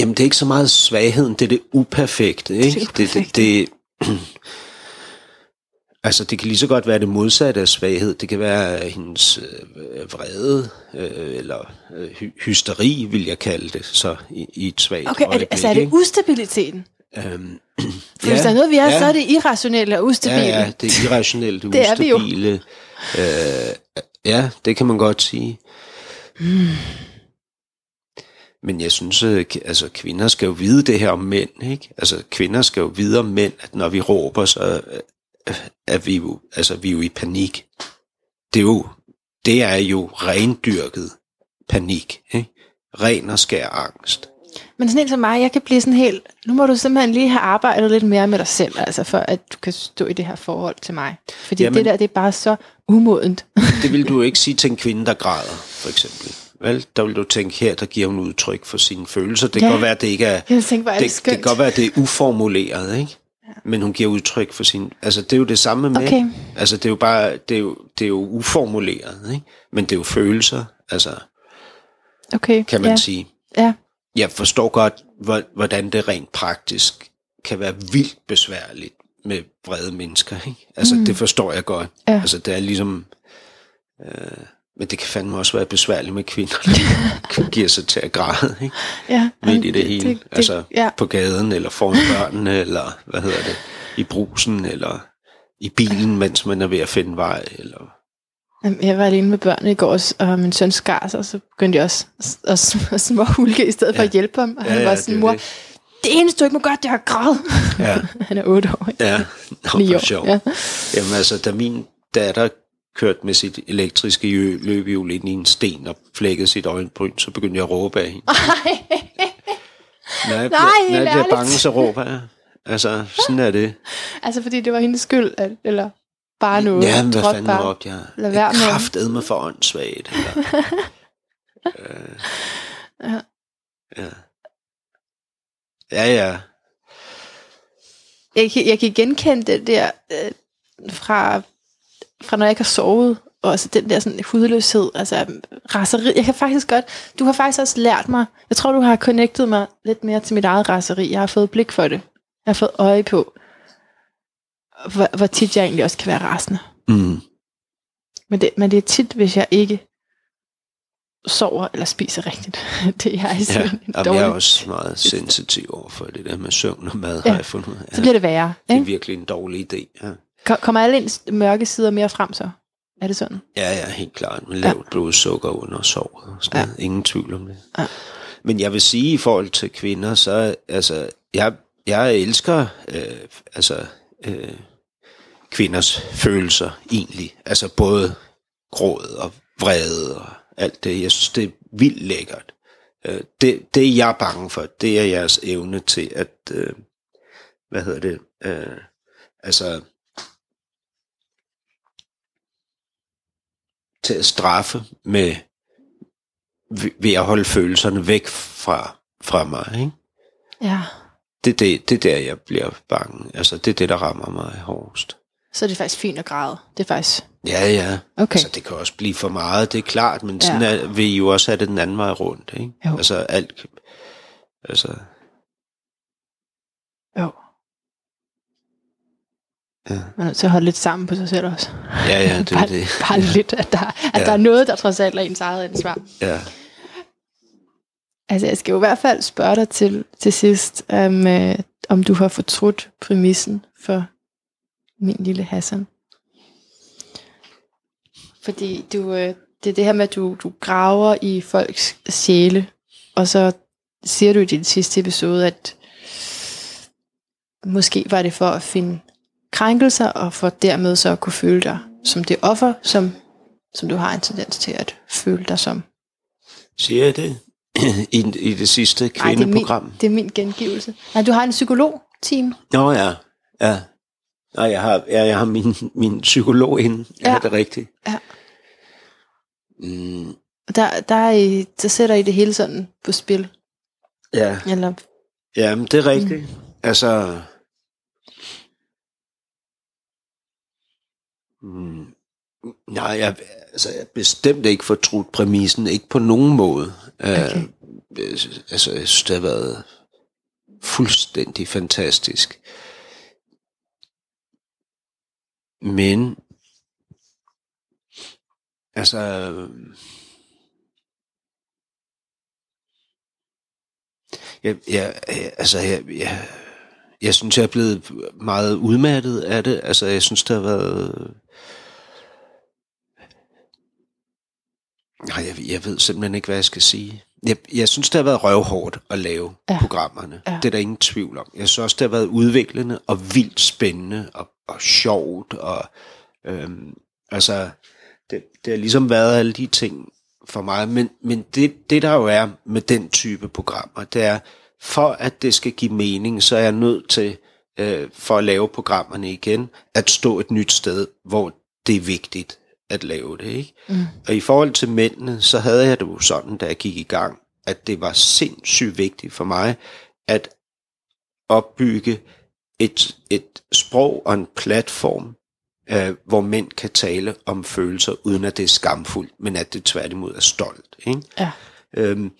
Jamen, det er ikke så meget svagheden, det er det uperfekte, ikke?
Det uperfekte.
Det, det, det, altså, det kan lige så godt være det modsatte af svaghed. Det kan være hendes øh, vrede, øh, eller øh, hy- hysteri, vil jeg kalde det, så i, i et svagt
Okay, er det, altså er det ustabiliteten?
Øhm,
For hvis der er noget, vi er,
ja,
så er det irrationelle og ustabile.
Ja, ja, det er irrationelt, det
Det er vi jo.
ustabile. Øh, ja, det kan man godt sige.
Hmm.
Men jeg synes, øh, k- altså kvinder skal jo vide det her om mænd, ikke? Altså kvinder skal jo vide om mænd, at når vi råber, så øh, er vi jo, altså, vi er jo i panik. Det er jo, det er jo rendyrket panik, ikke? Ren og skær angst.
Men sådan en som mig, jeg kan blive sådan helt, nu må du simpelthen lige have arbejdet lidt mere med dig selv, altså for at du kan stå i det her forhold til mig. Fordi
Jamen-
det der, det er bare så umodent.
Det vil du ikke sige til en kvinde, der græder, for eksempel. Vel, der vil du tænke, her der giver hun udtryk for sine følelser. Det kan
Ja.
godt være, at det ikke er...
Jeg tænker, er det,
det, det kan godt være, at det er uformuleret, ikke? Ja. Men hun giver udtryk for sin... Altså, det er jo det samme med
Okay.
Altså, det er jo bare... Det er jo, det er jo uformuleret, ikke? Men det er jo følelser, altså,
okay,
kan man
ja.
sige.
Ja.
Jeg forstår godt, hvor- hvordan det rent praktisk kan være vildt besværligt med vrede mennesker, ikke? Altså, mm. det forstår jeg godt.
Ja.
Altså, det er ligesom... Øh, men det kan fandme også være besværligt med kvinder, der giver sig til at græde, ikke?
ja.
midt i det hele. Det, det, altså
ja.
på gaden, eller foran børnene, eller hvad hedder det, i brusen, eller i bilen, mens man er ved at finde vej. Eller...
Jamen, Jeg var alene med børnene i går, og min søn skar sig, og så begyndte jeg også at, at, småhulke i stedet for
Ja.
at hjælpe ham. Og
Ja,
han
ja,
var
det
sådan,
jo
mor,
det.
det eneste du ikke må gøre, det er at græde.
Ja,
han er otte år. ikke?
ja. Nå,
Ni
for
år,
sjov.
ja.
Jamen altså, da min datter kørte med sit elektriske løbehjul ind i en sten og flækkede sit øjenbryn, så begyndte jeg at råbe af hende. Når jeg,
Nej,
bliver, når jeg bliver bange, så råber jeg. Altså, sådan er det.
Altså, fordi det var hendes skyld, at, eller bare noget.
Ja, men hvad fanden
bare.
råbte jeg?
Lad være med.
Kraftet mig for åndssvagt. Eller, øh,
Ja.
ja. Ja, ja.
Jeg, jeg kan genkende det der øh, fra, fra, når jeg ikke har sovet. Og også den der sådan hudløshed, altså raseri. Jeg kan faktisk godt, du har faktisk også lært mig, jeg tror, du har connectet mig lidt mere til mit eget raseri. Jeg har fået blik for det. Jeg har fået øje på, hvor, hvor tit jeg egentlig også kan være rasende.
Mm.
Men det, men det er tit, hvis jeg ikke sover eller spiser rigtigt. det er jeg
Ja,
en
jamen, jeg er
dårlig.
også meget sensitiv over for det der med søvn og mad,
Ja,
har jeg fundet af.
Så bliver det værre.
det er
Ikke?
virkelig en dårlig idé. Ja,
Kommer alle ens mørke sider mere frem så? Er det sådan?
ja, ja helt klart. Med lavt blodsukker under. Og sådan
Ja.
noget. Ingen tvivl om det.
Ja.
Men jeg vil sige i forhold til kvinder, så altså, jeg, jeg elsker øh, altså, øh, kvinders følelser egentlig. Altså både gråd og vrede og alt det. Jeg synes, det er vildt lækkert. Øh, det, det jeg er bange for, det er jeres evne til at, øh, hvad hedder det, øh, altså, til at straffe med, ved- at holde følelserne væk fra, fra mig, ikke?
Ja.
Det det, det er der, jeg bliver bange. Altså, det er det, der rammer mig hårdest.
Så er det faktisk fint at græde. Det er faktisk
Ja, ja.
Okay.
Så det kan også blive for meget, det er klart, men sådan
Ja.
er, vil I jo også have det den anden vej rundt, ikke?
Jo.
Altså alt, altså,
Jo.
Ja.
Man er nødt til at holde lidt sammen på sig selv også.
ja, ja, det er
bare,
det.
bare lidt, at, der, at
Ja.
der er noget, der trods alt er ens eget ansvar.
Ja.
Altså, jeg skal jo i hvert fald spørge dig til, til sidst, um, øh, om du har fortrudt præmissen for min lille Hassan. Fordi du, øh, det er det her med, at du, du graver i folks sjæle, og så siger du i din sidste episode, at måske var det for at finde krænkelser, og for dermed så at kunne føle dig som det offer, som, som du har en tendens til at føle dig som.
Siger jeg det? I, I det sidste
Ej, det er, min,
kvindeprogram?
det er min gengivelse. Nej, du har en psykolog-team.
Nå ja, ja. Nej, jeg har, ja, jeg har min, min psykolog inde. Ja,
ja.
det er rigtigt.
Ja.
Mm,
Der, der, er I, der sætter I det hele sådan på spil.
ja.
Eller,
ja, men det er rigtigt. Mm. Altså... Mm, nej, jeg, altså, jeg bestemt ikke fortrudt præmissen. Ikke på nogen måde.
Okay.
Øh, altså, jeg synes, det har været fuldstændig fantastisk. Men, altså, jeg, jeg, altså, jeg, jeg, jeg synes, jeg er blevet meget udmattet af det. Altså, jeg synes, det har været... Nej, jeg, jeg ved simpelthen ikke, hvad jeg skal sige. Jeg, jeg synes, det har været røvhårdt at lave
Ja.
programmerne.
Ja.
Det er der ingen tvivl om. Jeg synes også, det har været udviklende og vildt spændende og, og sjovt. Og, øhm, altså, det, det har ligesom været alle de ting for mig. Men, men det, det, der jo er med den type programmer, det er, for at det skal give mening, så er jeg nødt til, øh, for at lave programmerne igen, at stå et nyt sted, hvor det er vigtigt at lave det. Ikke?
mm,
Og i forhold til mændene, så havde jeg det jo sådan, da jeg gik i gang, at det var sindssygt vigtigt for mig, at opbygge et, et sprog og en platform, øh, hvor mænd kan tale om følelser, uden at det er skamfuldt, men at det tværtimod er stolt. Ikke?
ja.
Øhm,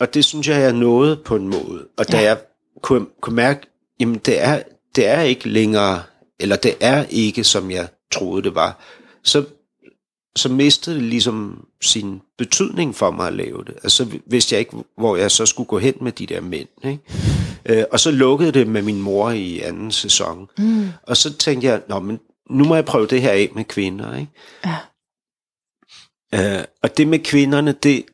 og det synes jeg, jeg nåede på en måde. Og da
Ja.
jeg kunne, kunne mærke, jamen det er, det er ikke længere, eller det er ikke, som jeg troede det var, så, så mistede det ligesom sin betydning for mig at lave det. Altså så vidste jeg ikke, hvor jeg så skulle gå hen med de der mænd. Ikke? Øh, og så lukkede det med min mor i anden sæson.
Mm,
Og så tænkte jeg, Nå, men nu må jeg prøve det her af med kvinder. Ikke?
ja.
Øh, og det med kvinderne, det,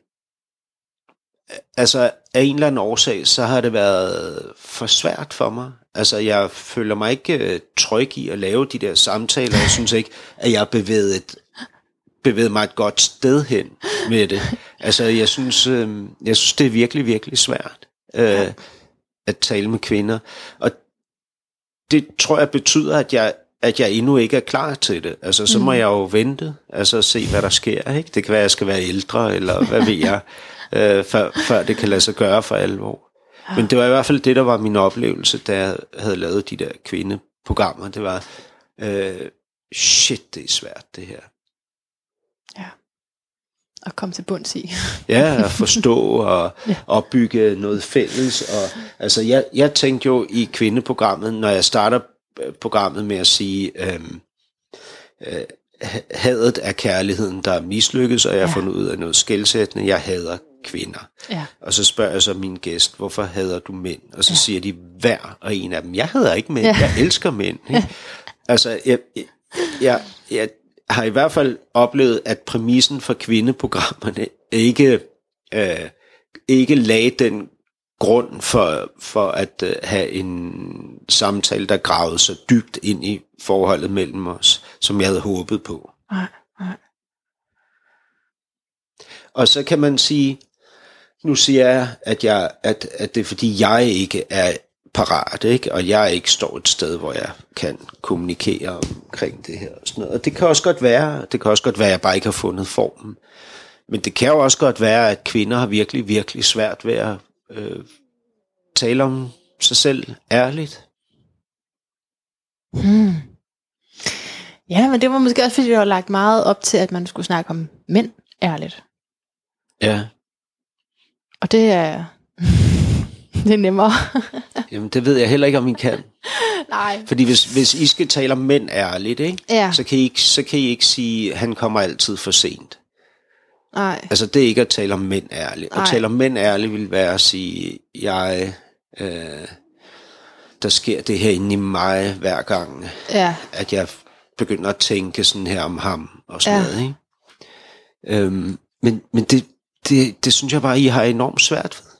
altså af en eller anden årsag, så har det været for svært for mig. Altså jeg føler mig ikke øh, tryg i at lave de der samtaler. Jeg synes ikke, at jeg har bevæget, et, bevæget mig et godt sted hen med det. Altså jeg synes, øh, jeg synes det er virkelig, virkelig svært øh, at tale med kvinder. Og det tror jeg betyder, at jeg at jeg endnu ikke er klar til det. Altså, så må jeg jo vente, altså se, hvad der sker. Ikke? Det kan være, at jeg skal være ældre, eller hvad ved jeg, øh, før, før det kan lade sig gøre for alvor. Men det var i hvert fald det, der var min oplevelse, da jeg havde lavet de der kvindeprogrammer. Det var, øh, shit, det er svært, det her.
At komme til bunds i.
Ja, at forstå og
Ja.
opbygge noget fælles. Og, altså, jeg, jeg tænkte jo i kvindeprogrammet, når jeg starter øh, programmet med at sige, øhm, øh, ha- hadet er kærligheden, der er mislykket, og jeg har
Ja.
fundet ud af noget skældsættende. Jeg hader kvinder.
Ja.
Og så spørger jeg så min gæst, hvorfor hader du mænd? Og så
Ja.
siger de hver og en af dem, jeg hader ikke mænd,
Ja.
ja. jeg elsker mænd. Ikke? Altså, jeg, jeg, jeg, jeg har i hvert fald oplevet, at præmissen for kvindeprogrammerne ikke, øh, ikke lagde den grund for, for at øh, have en samtale, der gravede sig dybt ind i forholdet mellem os, som jeg havde håbet på.
Nej, nej.
Og så kan man sige, nu siger jeg, at, jeg, at, at det er fordi, jeg ikke er parat, ikke? og jeg ikke står et sted, hvor jeg kan kommunikere omkring det her. Og, sådan noget. og det kan også godt være, det kan også godt være, at jeg bare ikke har fundet formen. Men det kan jo også godt være, at kvinder har virkelig, virkelig svært ved at øh, tale om sig selv ærligt.
Hmm. Ja, men det var måske også, fordi det var lagt meget op til, at man skulle snakke om mænd ærligt.
Ja.
Og det er, det er nemmere.
Jamen, det ved jeg heller ikke, om I kan.
Nej.
Fordi hvis, hvis I skal tale om mænd ærligt, ikke?
Ja.
Så, kan I ikke, så kan I ikke sige, at han kommer altid for sent.
Nej.
Altså, det er ikke at tale om mænd ærligt. At
Nej.
tale om mænd ærligt vil være at sige, jeg, øh, der sker det her inde i mig hver gang,
Ja.
at jeg begynder at tænke sådan her om ham og sådan
Ja.
noget, ikke? Øhm, men men det, det, det synes jeg bare, I har enormt svært ved.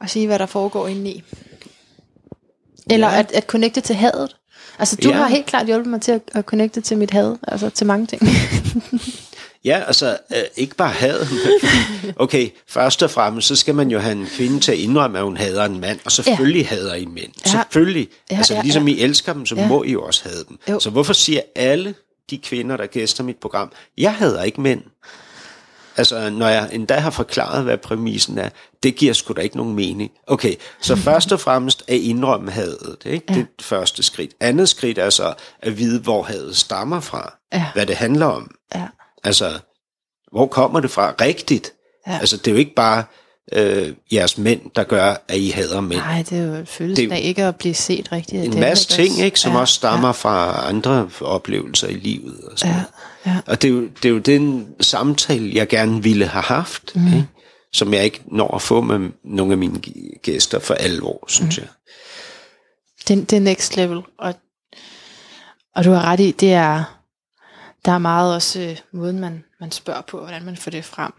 Og sige, hvad der foregår indeni. Eller
Ja.
at, at connecte til hadet. Altså, du
Ja.
har helt klart hjulpet mig til at, at connecte til mit had. Altså, til mange ting.
Ja, altså øh, ikke bare had. Okay, først og fremmest, så skal man jo have en kvinde til at indrømme, at hun hader en mand, og selvfølgelig ja. hader I mænd.
Ja.
Selvfølgelig.
Ja,
altså
ja,
ligesom
ja.
I elsker dem, så
Ja.
må I jo også have dem.
Jo.
Så hvorfor siger alle de kvinder, der gæster mit program, jeg hader ikke mænd? Altså, når jeg endda har forklaret, hvad præmissen er, det giver sgu da ikke nogen mening. Okay, så først og fremmest at indrømme hadet, ikke? det er det første skridt. Andet skridt er så at vide, hvor hadet stammer fra,
Ja.
hvad det handler om.
ja.
Altså, hvor kommer det fra rigtigt?
Ja.
Altså, det er jo ikke bare øh, jeres mænd, der gør, at I hader mænd.
Nej, det er jo følelsen
Det
af ikke at blive set rigtigt.
en
dem,
masse ting, ikke, som
ja,
også stammer fra andre oplevelser i livet. Og, sådan
Ja, ja.
og det, er jo, det er jo den samtale, jeg gerne ville have haft, mm. ikke? Som jeg ikke når at få med nogle af mine gæster for alvor, synes mm. jeg.
Det, det er next level. Og, og du har ret i, det er, der er meget også øh, måden, man, man spørger på, hvordan man får det frem.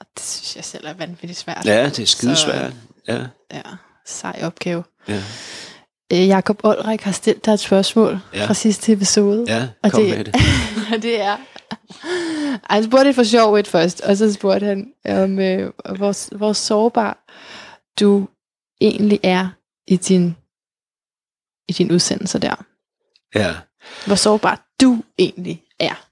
Og det synes jeg selv er vanvittigt svært.
Ja, det er skidesvært. Ja,
Ja, sej opgave.
ja,
Øh, Jakob Olrik har stillet dig et spørgsmål
Ja.
fra sidste episode.
ja
Og
kom
det-
med det.
Og det er... Ej, Han spurgte det for sjov et først, og så spurgte han om, øh, hvor, hvor sårbar du egentlig er i din, i din udsendelse der.
Ja.
Hvor sårbar du egentlig er.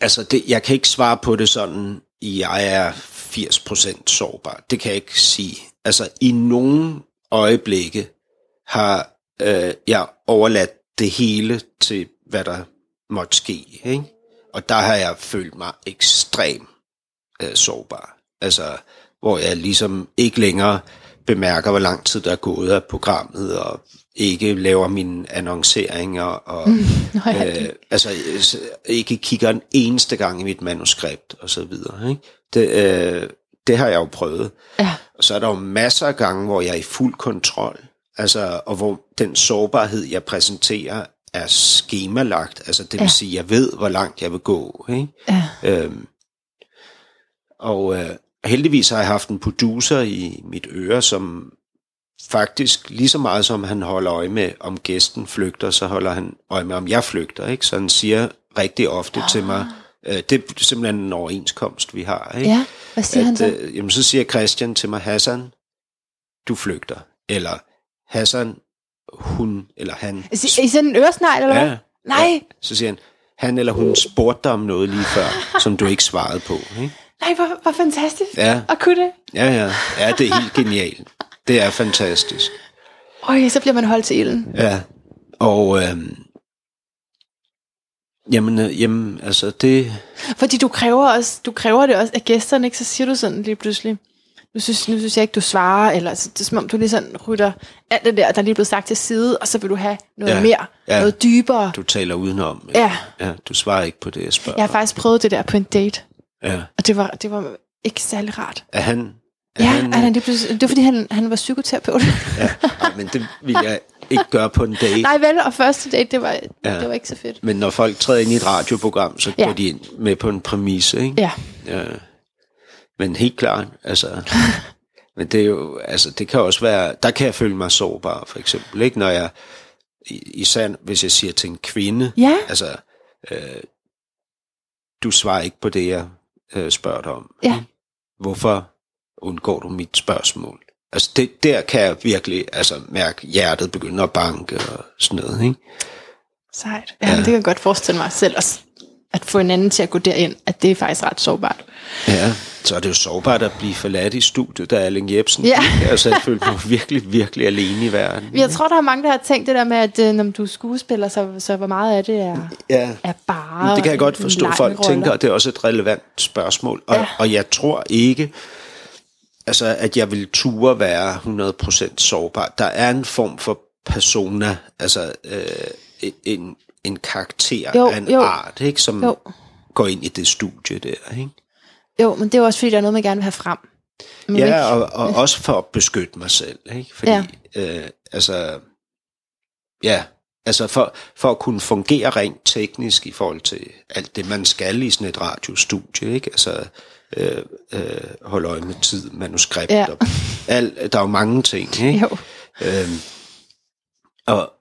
Altså, det, jeg kan ikke svare på det sådan, jeg er 80% sårbar. Det kan jeg ikke sige. Altså, i nogle øjeblikke har øh, jeg overladt det hele til, hvad der måtte ske. Ikke? Og der har jeg følt mig ekstrem øh, sårbar. Altså, hvor jeg ligesom ikke længere bemærker, hvor lang tid der er gået af programmet, og ikke laver mine annonceringer, og
Nå, ja,
øh, altså ikke kigger en eneste gang i mit manuskript, og så videre. Ikke? Det, øh, det har jeg jo prøvet.
ja,
Og så er der jo masser af gange, hvor jeg er i fuld kontrol, altså, og hvor den sårbarhed, jeg præsenterer, er skemalagt. Altså, det vil
Ja.
sige, jeg ved, hvor langt jeg vil gå. Ikke?
ja,
Øhm, og øh, heldigvis har jeg haft en producer i mit øre, som faktisk lige så meget som han holder øje med, om gæsten flygter, så holder han øje med, om jeg flygter. Ikke? Så han siger rigtig ofte ah. til mig, øh, det er simpelthen en overenskomst, vi har. Ikke?
ja. Hvad siger han
at,
så?
øh, jamen, så siger Christian til mig, Hassan, du flygter. Eller Hassan, hun eller han.
I, I sådan en øresnegl, eller hvad?
Ja,
Nej,
så siger han, han eller hun spurgte dig om noget lige før, som du ikke svarede på. Ikke?
nej, hvor, hvor fantastisk.
Ja.
Og kunne det?
Ja, ja. Ja, det er helt genialt. Det er fantastisk.
Øj, så bliver man holdt til ilden.
Ja. Og øhm, jamen, øh, jamen, altså det...
Fordi du kræver, også, du kræver det også af gæsterne, ikke? Så siger du sådan lige pludselig, nu synes, nu synes jeg ikke, du svarer, eller så, det er som om, du lige sådan rytter alt det der, der er lige blevet sagt til side, og så vil du have noget
Ja,
mere,
ja.
noget dybere.
Du taler udenom.
Ja,
ja. Du svarer ikke på det, jeg spørger
jeg har faktisk prøvet det der på en date,
Ja.
og det var, det var ikke særlig rart.
Er han... Er
Ja,
han,
han, han, det, det var fordi, han, han var psykoterapeut.
ja. Men det vil jeg ikke gøre på en date.
Nej vel, og første date, det var,
Ja.
det var ikke så fedt.
Men når folk træder ind i et radioprogram, så
Ja.
går de ind med på en præmisse, ikke?
Ja,
Ja. Men helt klart, altså... men det er jo, altså, det kan også være, der kan jeg føle mig sårbar, for eksempel, ikke? Når jeg, i- især hvis jeg siger til en kvinde,
ja,
altså, øh, du svarer ikke på det, jeg øh, spørger dig om.
Ja.
Hvorfor undgår du mit spørgsmål? Altså, det, der kan jeg virkelig altså, mærke hjertet begynde at banke og sådan noget, ikke?
sejt. Ja, ja. det kan jeg godt forestille mig selv. Og s- at få en anden til at gå derind, at det er faktisk ret sårbart.
Ja, så er det jo sårbart at blive forladt i studiet, da Erling Jebsen
Ja.
gik. Altså, jeg følte mig virkelig, virkelig alene i verden.
Jeg tror, der er mange, der har tænkt det der med, at øh, når du er skuespiller, så, så hvor meget af det er,
Ja.
er bare...
Men det kan jeg godt forstå, folk
roller.
tænker, og det er også et relevant spørgsmål. Og,
ja.
og jeg tror ikke, altså, at jeg vil ture være 100% sårbar. Der er en form for persona, altså øh, en, en karakter
Jo,
af en
jo.
art, ikke, som
Jo.
går ind i det studie der. Ikke?
Jo, men det er også, fordi der er noget, man gerne vil have frem. Vil
Ja,
ikke-
og, og også for at beskytte mig selv. Ikke? Fordi,
Ja.
øh, altså, ja, altså for, for at kunne fungere rent teknisk i forhold til alt det, man skal i sådan et radiostudie, ikke? Altså, øh, øh, holde øje med tid, manuskript,
Ja.
og alt, der er jo mange ting, ikke?
Jo.
Øhm, og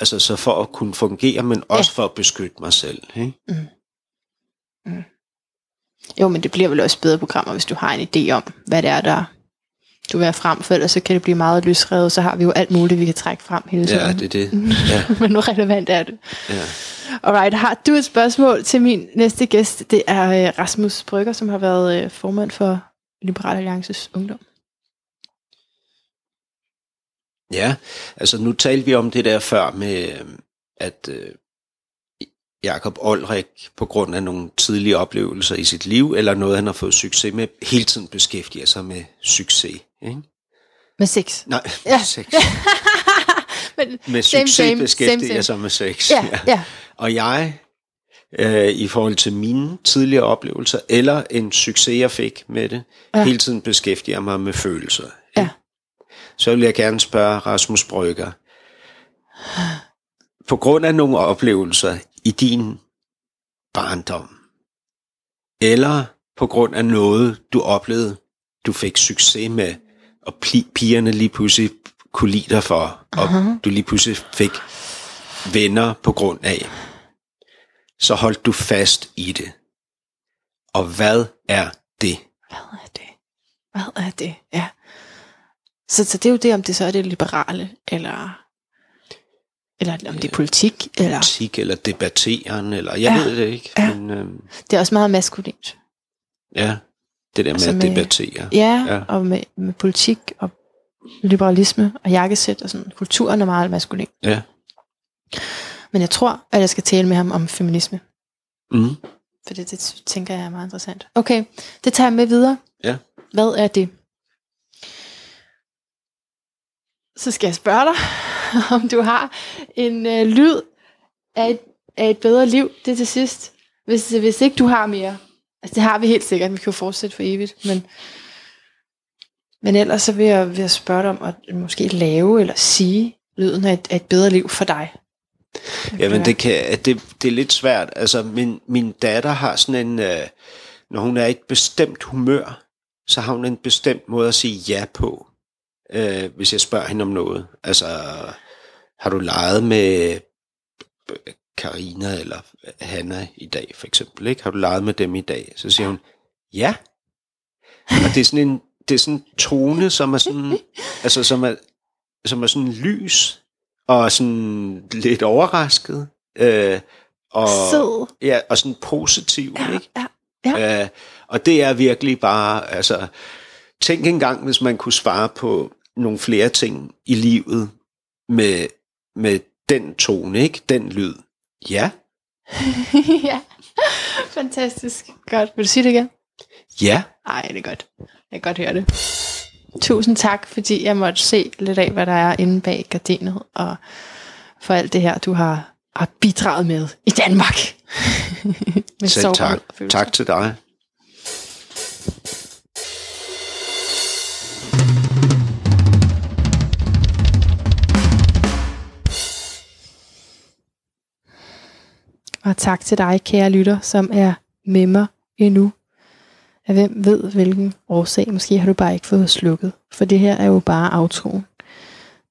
altså, så for at kunne fungere, men også ja. for at beskytte mig selv, ikke?
jo, men det bliver vel også bedre programmer, hvis du har en idé om, hvad det er, der du vil have frem, for ellers så kan det blive meget løsrevet, så har vi jo alt muligt, vi kan trække frem hele tiden.
Ja, det er det. Ja,
men nu relevant er det.
ja.
Alright, har du et spørgsmål til min næste gæst? Det er øh, Rasmus Brygger, som har været øh, formand for Liberal Alliances Ungdom.
Ja, altså nu talte vi om det der før med, at øh, Jakob Olrik på grund af nogle tidlige oplevelser i sit liv, eller noget han har fået succes med, hele tiden beskæftiger sig med succes. Ikke?
Med sex.
Nej,
Ja.
ja. sex.
Men,
Med
Same,
succes
same,
beskæftiger
same,
sig med sex.
ja, ja.
Og jeg, øh, i forhold til mine tidligere oplevelser, eller en succes, jeg fik med det,
Ja.
ja. hele tiden beskæftiger mig med følelser. Så vil jeg gerne spørge Rasmus Brygger, på grund af nogle oplevelser i din barndom, eller på grund af noget, du oplevede, du fik succes med, og pigerne lige pludselig kunne lide dig for, og
Aha.
du lige pludselig fik venner på grund af, så holdt du fast i det. Og hvad er det?
Hvad er det? Hvad er det? Ja. Så, så det er jo det, om det så er det liberale, eller, eller om det er politik, eller
Politik eller debatteren, eller jeg
Ja.
ved det ikke.
Ja.
Men øhm,
det er også meget maskulint.
ja, det der med
Altså
at
med-
debattere.
Ja,
Ja.
og med, med politik og liberalisme og jakkesæt og sådan. Kulturen er meget maskulin.
Ja.
Men jeg tror, at jeg skal tale med ham om feminisme.
Mm.
For det, det tænker jeg er meget interessant. Okay, det tager jeg med videre.
Ja.
Hvad er det? Så skal jeg spørge dig, om du har en øh, lyd af et, af et bedre liv, det til sidst. Hvis, hvis ikke du har mere. Altså det har vi helt sikkert, vi kan jo fortsætte for evigt. Men, men ellers så vil jeg, vil jeg spørge dig om at måske lave eller sige lyden af et, af et bedre liv for dig.
Jamen, det, kan, det, det er lidt svært. Altså, min, min datter har sådan en... Øh, når hun er i et bestemt humør, så har hun en bestemt måde at sige ja på, øh, hvis jeg spørger hende om noget. Altså, har du leget med Karina eller Hanna i dag, for eksempel? Ikke? Har du leget med dem i dag? Så siger hun, ja. Og det er sådan en, det er sådan en tone, som er sådan, altså, som er, som er sådan lys, og sådan lidt overrasket. Øh, og,
Sød.
Ja, og sådan positiv,
Ja,
ikke?
ja, ja.
Øh, og det er virkelig bare, altså, tænk engang, hvis man kunne svare på nogle flere ting i livet med, med den tone, ikke? Den lyd. Ja,
ja, fantastisk. Godt. Vil du sige det igen?
ja,
Ej, det er godt. Jeg kan godt høre det. Tusind tak, fordi jeg måtte se lidt af, hvad der er inde bag gardinet, og for alt det her, du har, har bidraget med i Danmark. med
selv tak.
følelser.
Tak til dig.
Og tak til dig, kære lytter, som er med mig endnu. Af hvem ved hvilken årsag. Måske har du bare ikke fået slukket. For det her er jo bare aftroen.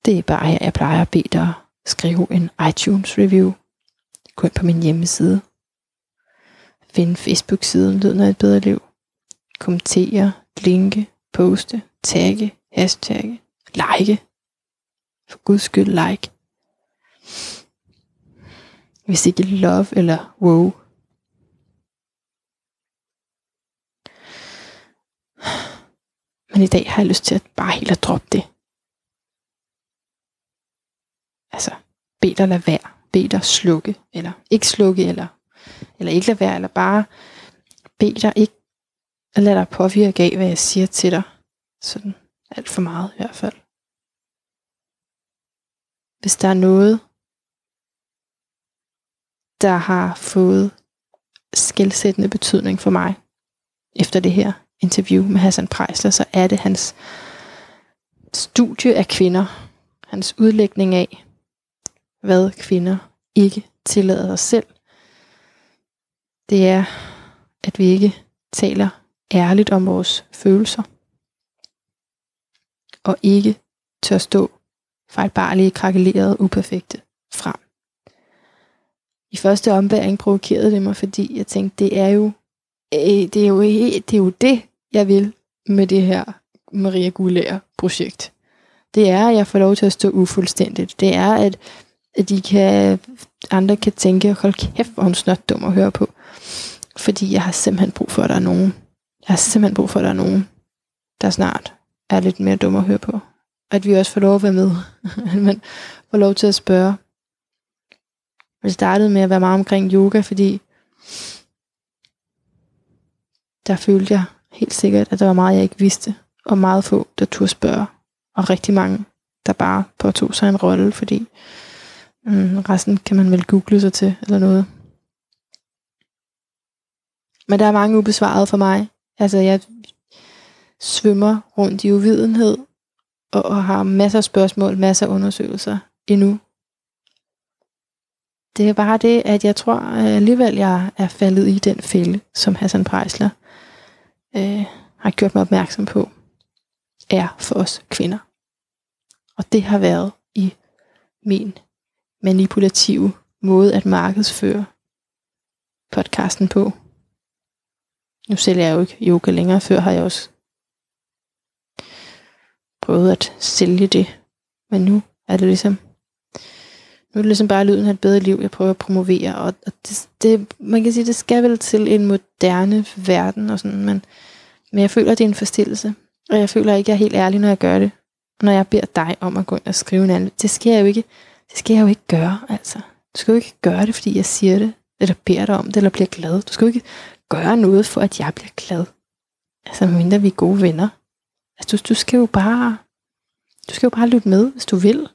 Det er bare her, jeg plejer at bede dig skrive en iTunes review. Gå ind på min hjemmeside. Find Facebook-siden Lyden af et bedre liv. Kommentere, linke, poste, tagge, hashtagge, like. For guds skyld like hvis ikke love eller wow. Men i dag har jeg lyst til at bare helt at droppe det. Altså, bed dig lade være. Bed dig slukke, eller ikke slukke, eller, eller ikke lade være, eller bare bed dig ikke at lade dig påvirke af, hvad jeg siger til dig. Sådan alt for meget i hvert fald. Hvis der er noget, der har fået skældsættende betydning for mig efter det her interview med Hassan Prejsler, så er det hans studie af kvinder, hans udlægning af, hvad kvinder ikke tillader sig selv. Det er, at vi ikke taler ærligt om vores følelser, og ikke tør stå fejlbarlige, krakelerede, uperfekte frem. I første ombæring provokerede det mig, fordi jeg tænkte, det er jo øh, det er jo, det er jo det, jeg vil med det her Maria Gulær projekt. Det er, at jeg får lov til at stå ufuldstændigt. Det er, at, at de kan, andre kan tænke, hold kæft, hvor hun snart dum at høre på. Fordi jeg har simpelthen brug for, at der er nogen. Jeg har simpelthen brug for, at der er nogen, der snart er lidt mere dum at høre på. At vi også får lov at være med. at man får lov til at spørge. Jeg startede med at være meget omkring yoga, fordi der følte jeg helt sikkert, at der var meget, jeg ikke vidste, og meget få, der turde spørge, og rigtig mange, der bare påtog sig en rolle, fordi mm, resten kan man vel google sig til, eller noget. Men der er mange ubesvaret for mig. Altså, jeg svømmer rundt i uvidenhed, og, og har masser af spørgsmål, masser af undersøgelser endnu. Det er bare det, at jeg tror øh, alligevel, jeg er faldet i den fælde, som Hassan Prejsler øh, har gjort mig opmærksom på, er for os kvinder. Og det har været i min manipulative måde at markedsføre podcasten på. Nu sælger jeg jo ikke yoga længere, før har jeg også prøvet at sælge det. Men nu er det ligesom, nu er det ligesom bare lyden af et bedre liv, jeg prøver at promovere. Og, og det, det, man kan sige, det skal vel til en moderne verden og sådan, men, men jeg føler, det er en forstillelse. Og jeg føler ikke, jeg er helt ærlig, når jeg gør det. Når jeg beder dig om at gå ind og skrive en anden. Det skal jeg jo ikke, det skal jeg jo ikke gøre, altså. Du skal jo ikke gøre det, fordi jeg siger det, eller beder dig om det, eller bliver glad. Du skal jo ikke gøre noget for, at jeg bliver glad. Altså, mindre vi er gode venner. Altså, du, du skal jo bare, du skal jo bare lytte med, hvis du vil.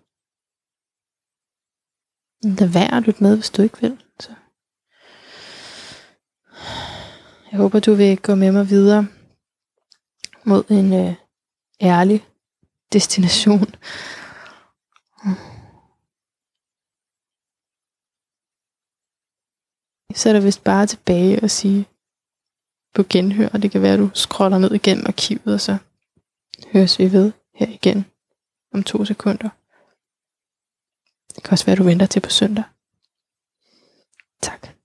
Lad være at lytte med, hvis du ikke vil. Så. Jeg håber, du vil gå med mig videre mod en øh, ærlig destination. Så er der vist bare tilbage og sige på genhør, og det kan være, at du scroller ned igennem arkivet, og så høres vi ved her igen om to sekunder. Det kan også være, at du venter til på søndag. Tak.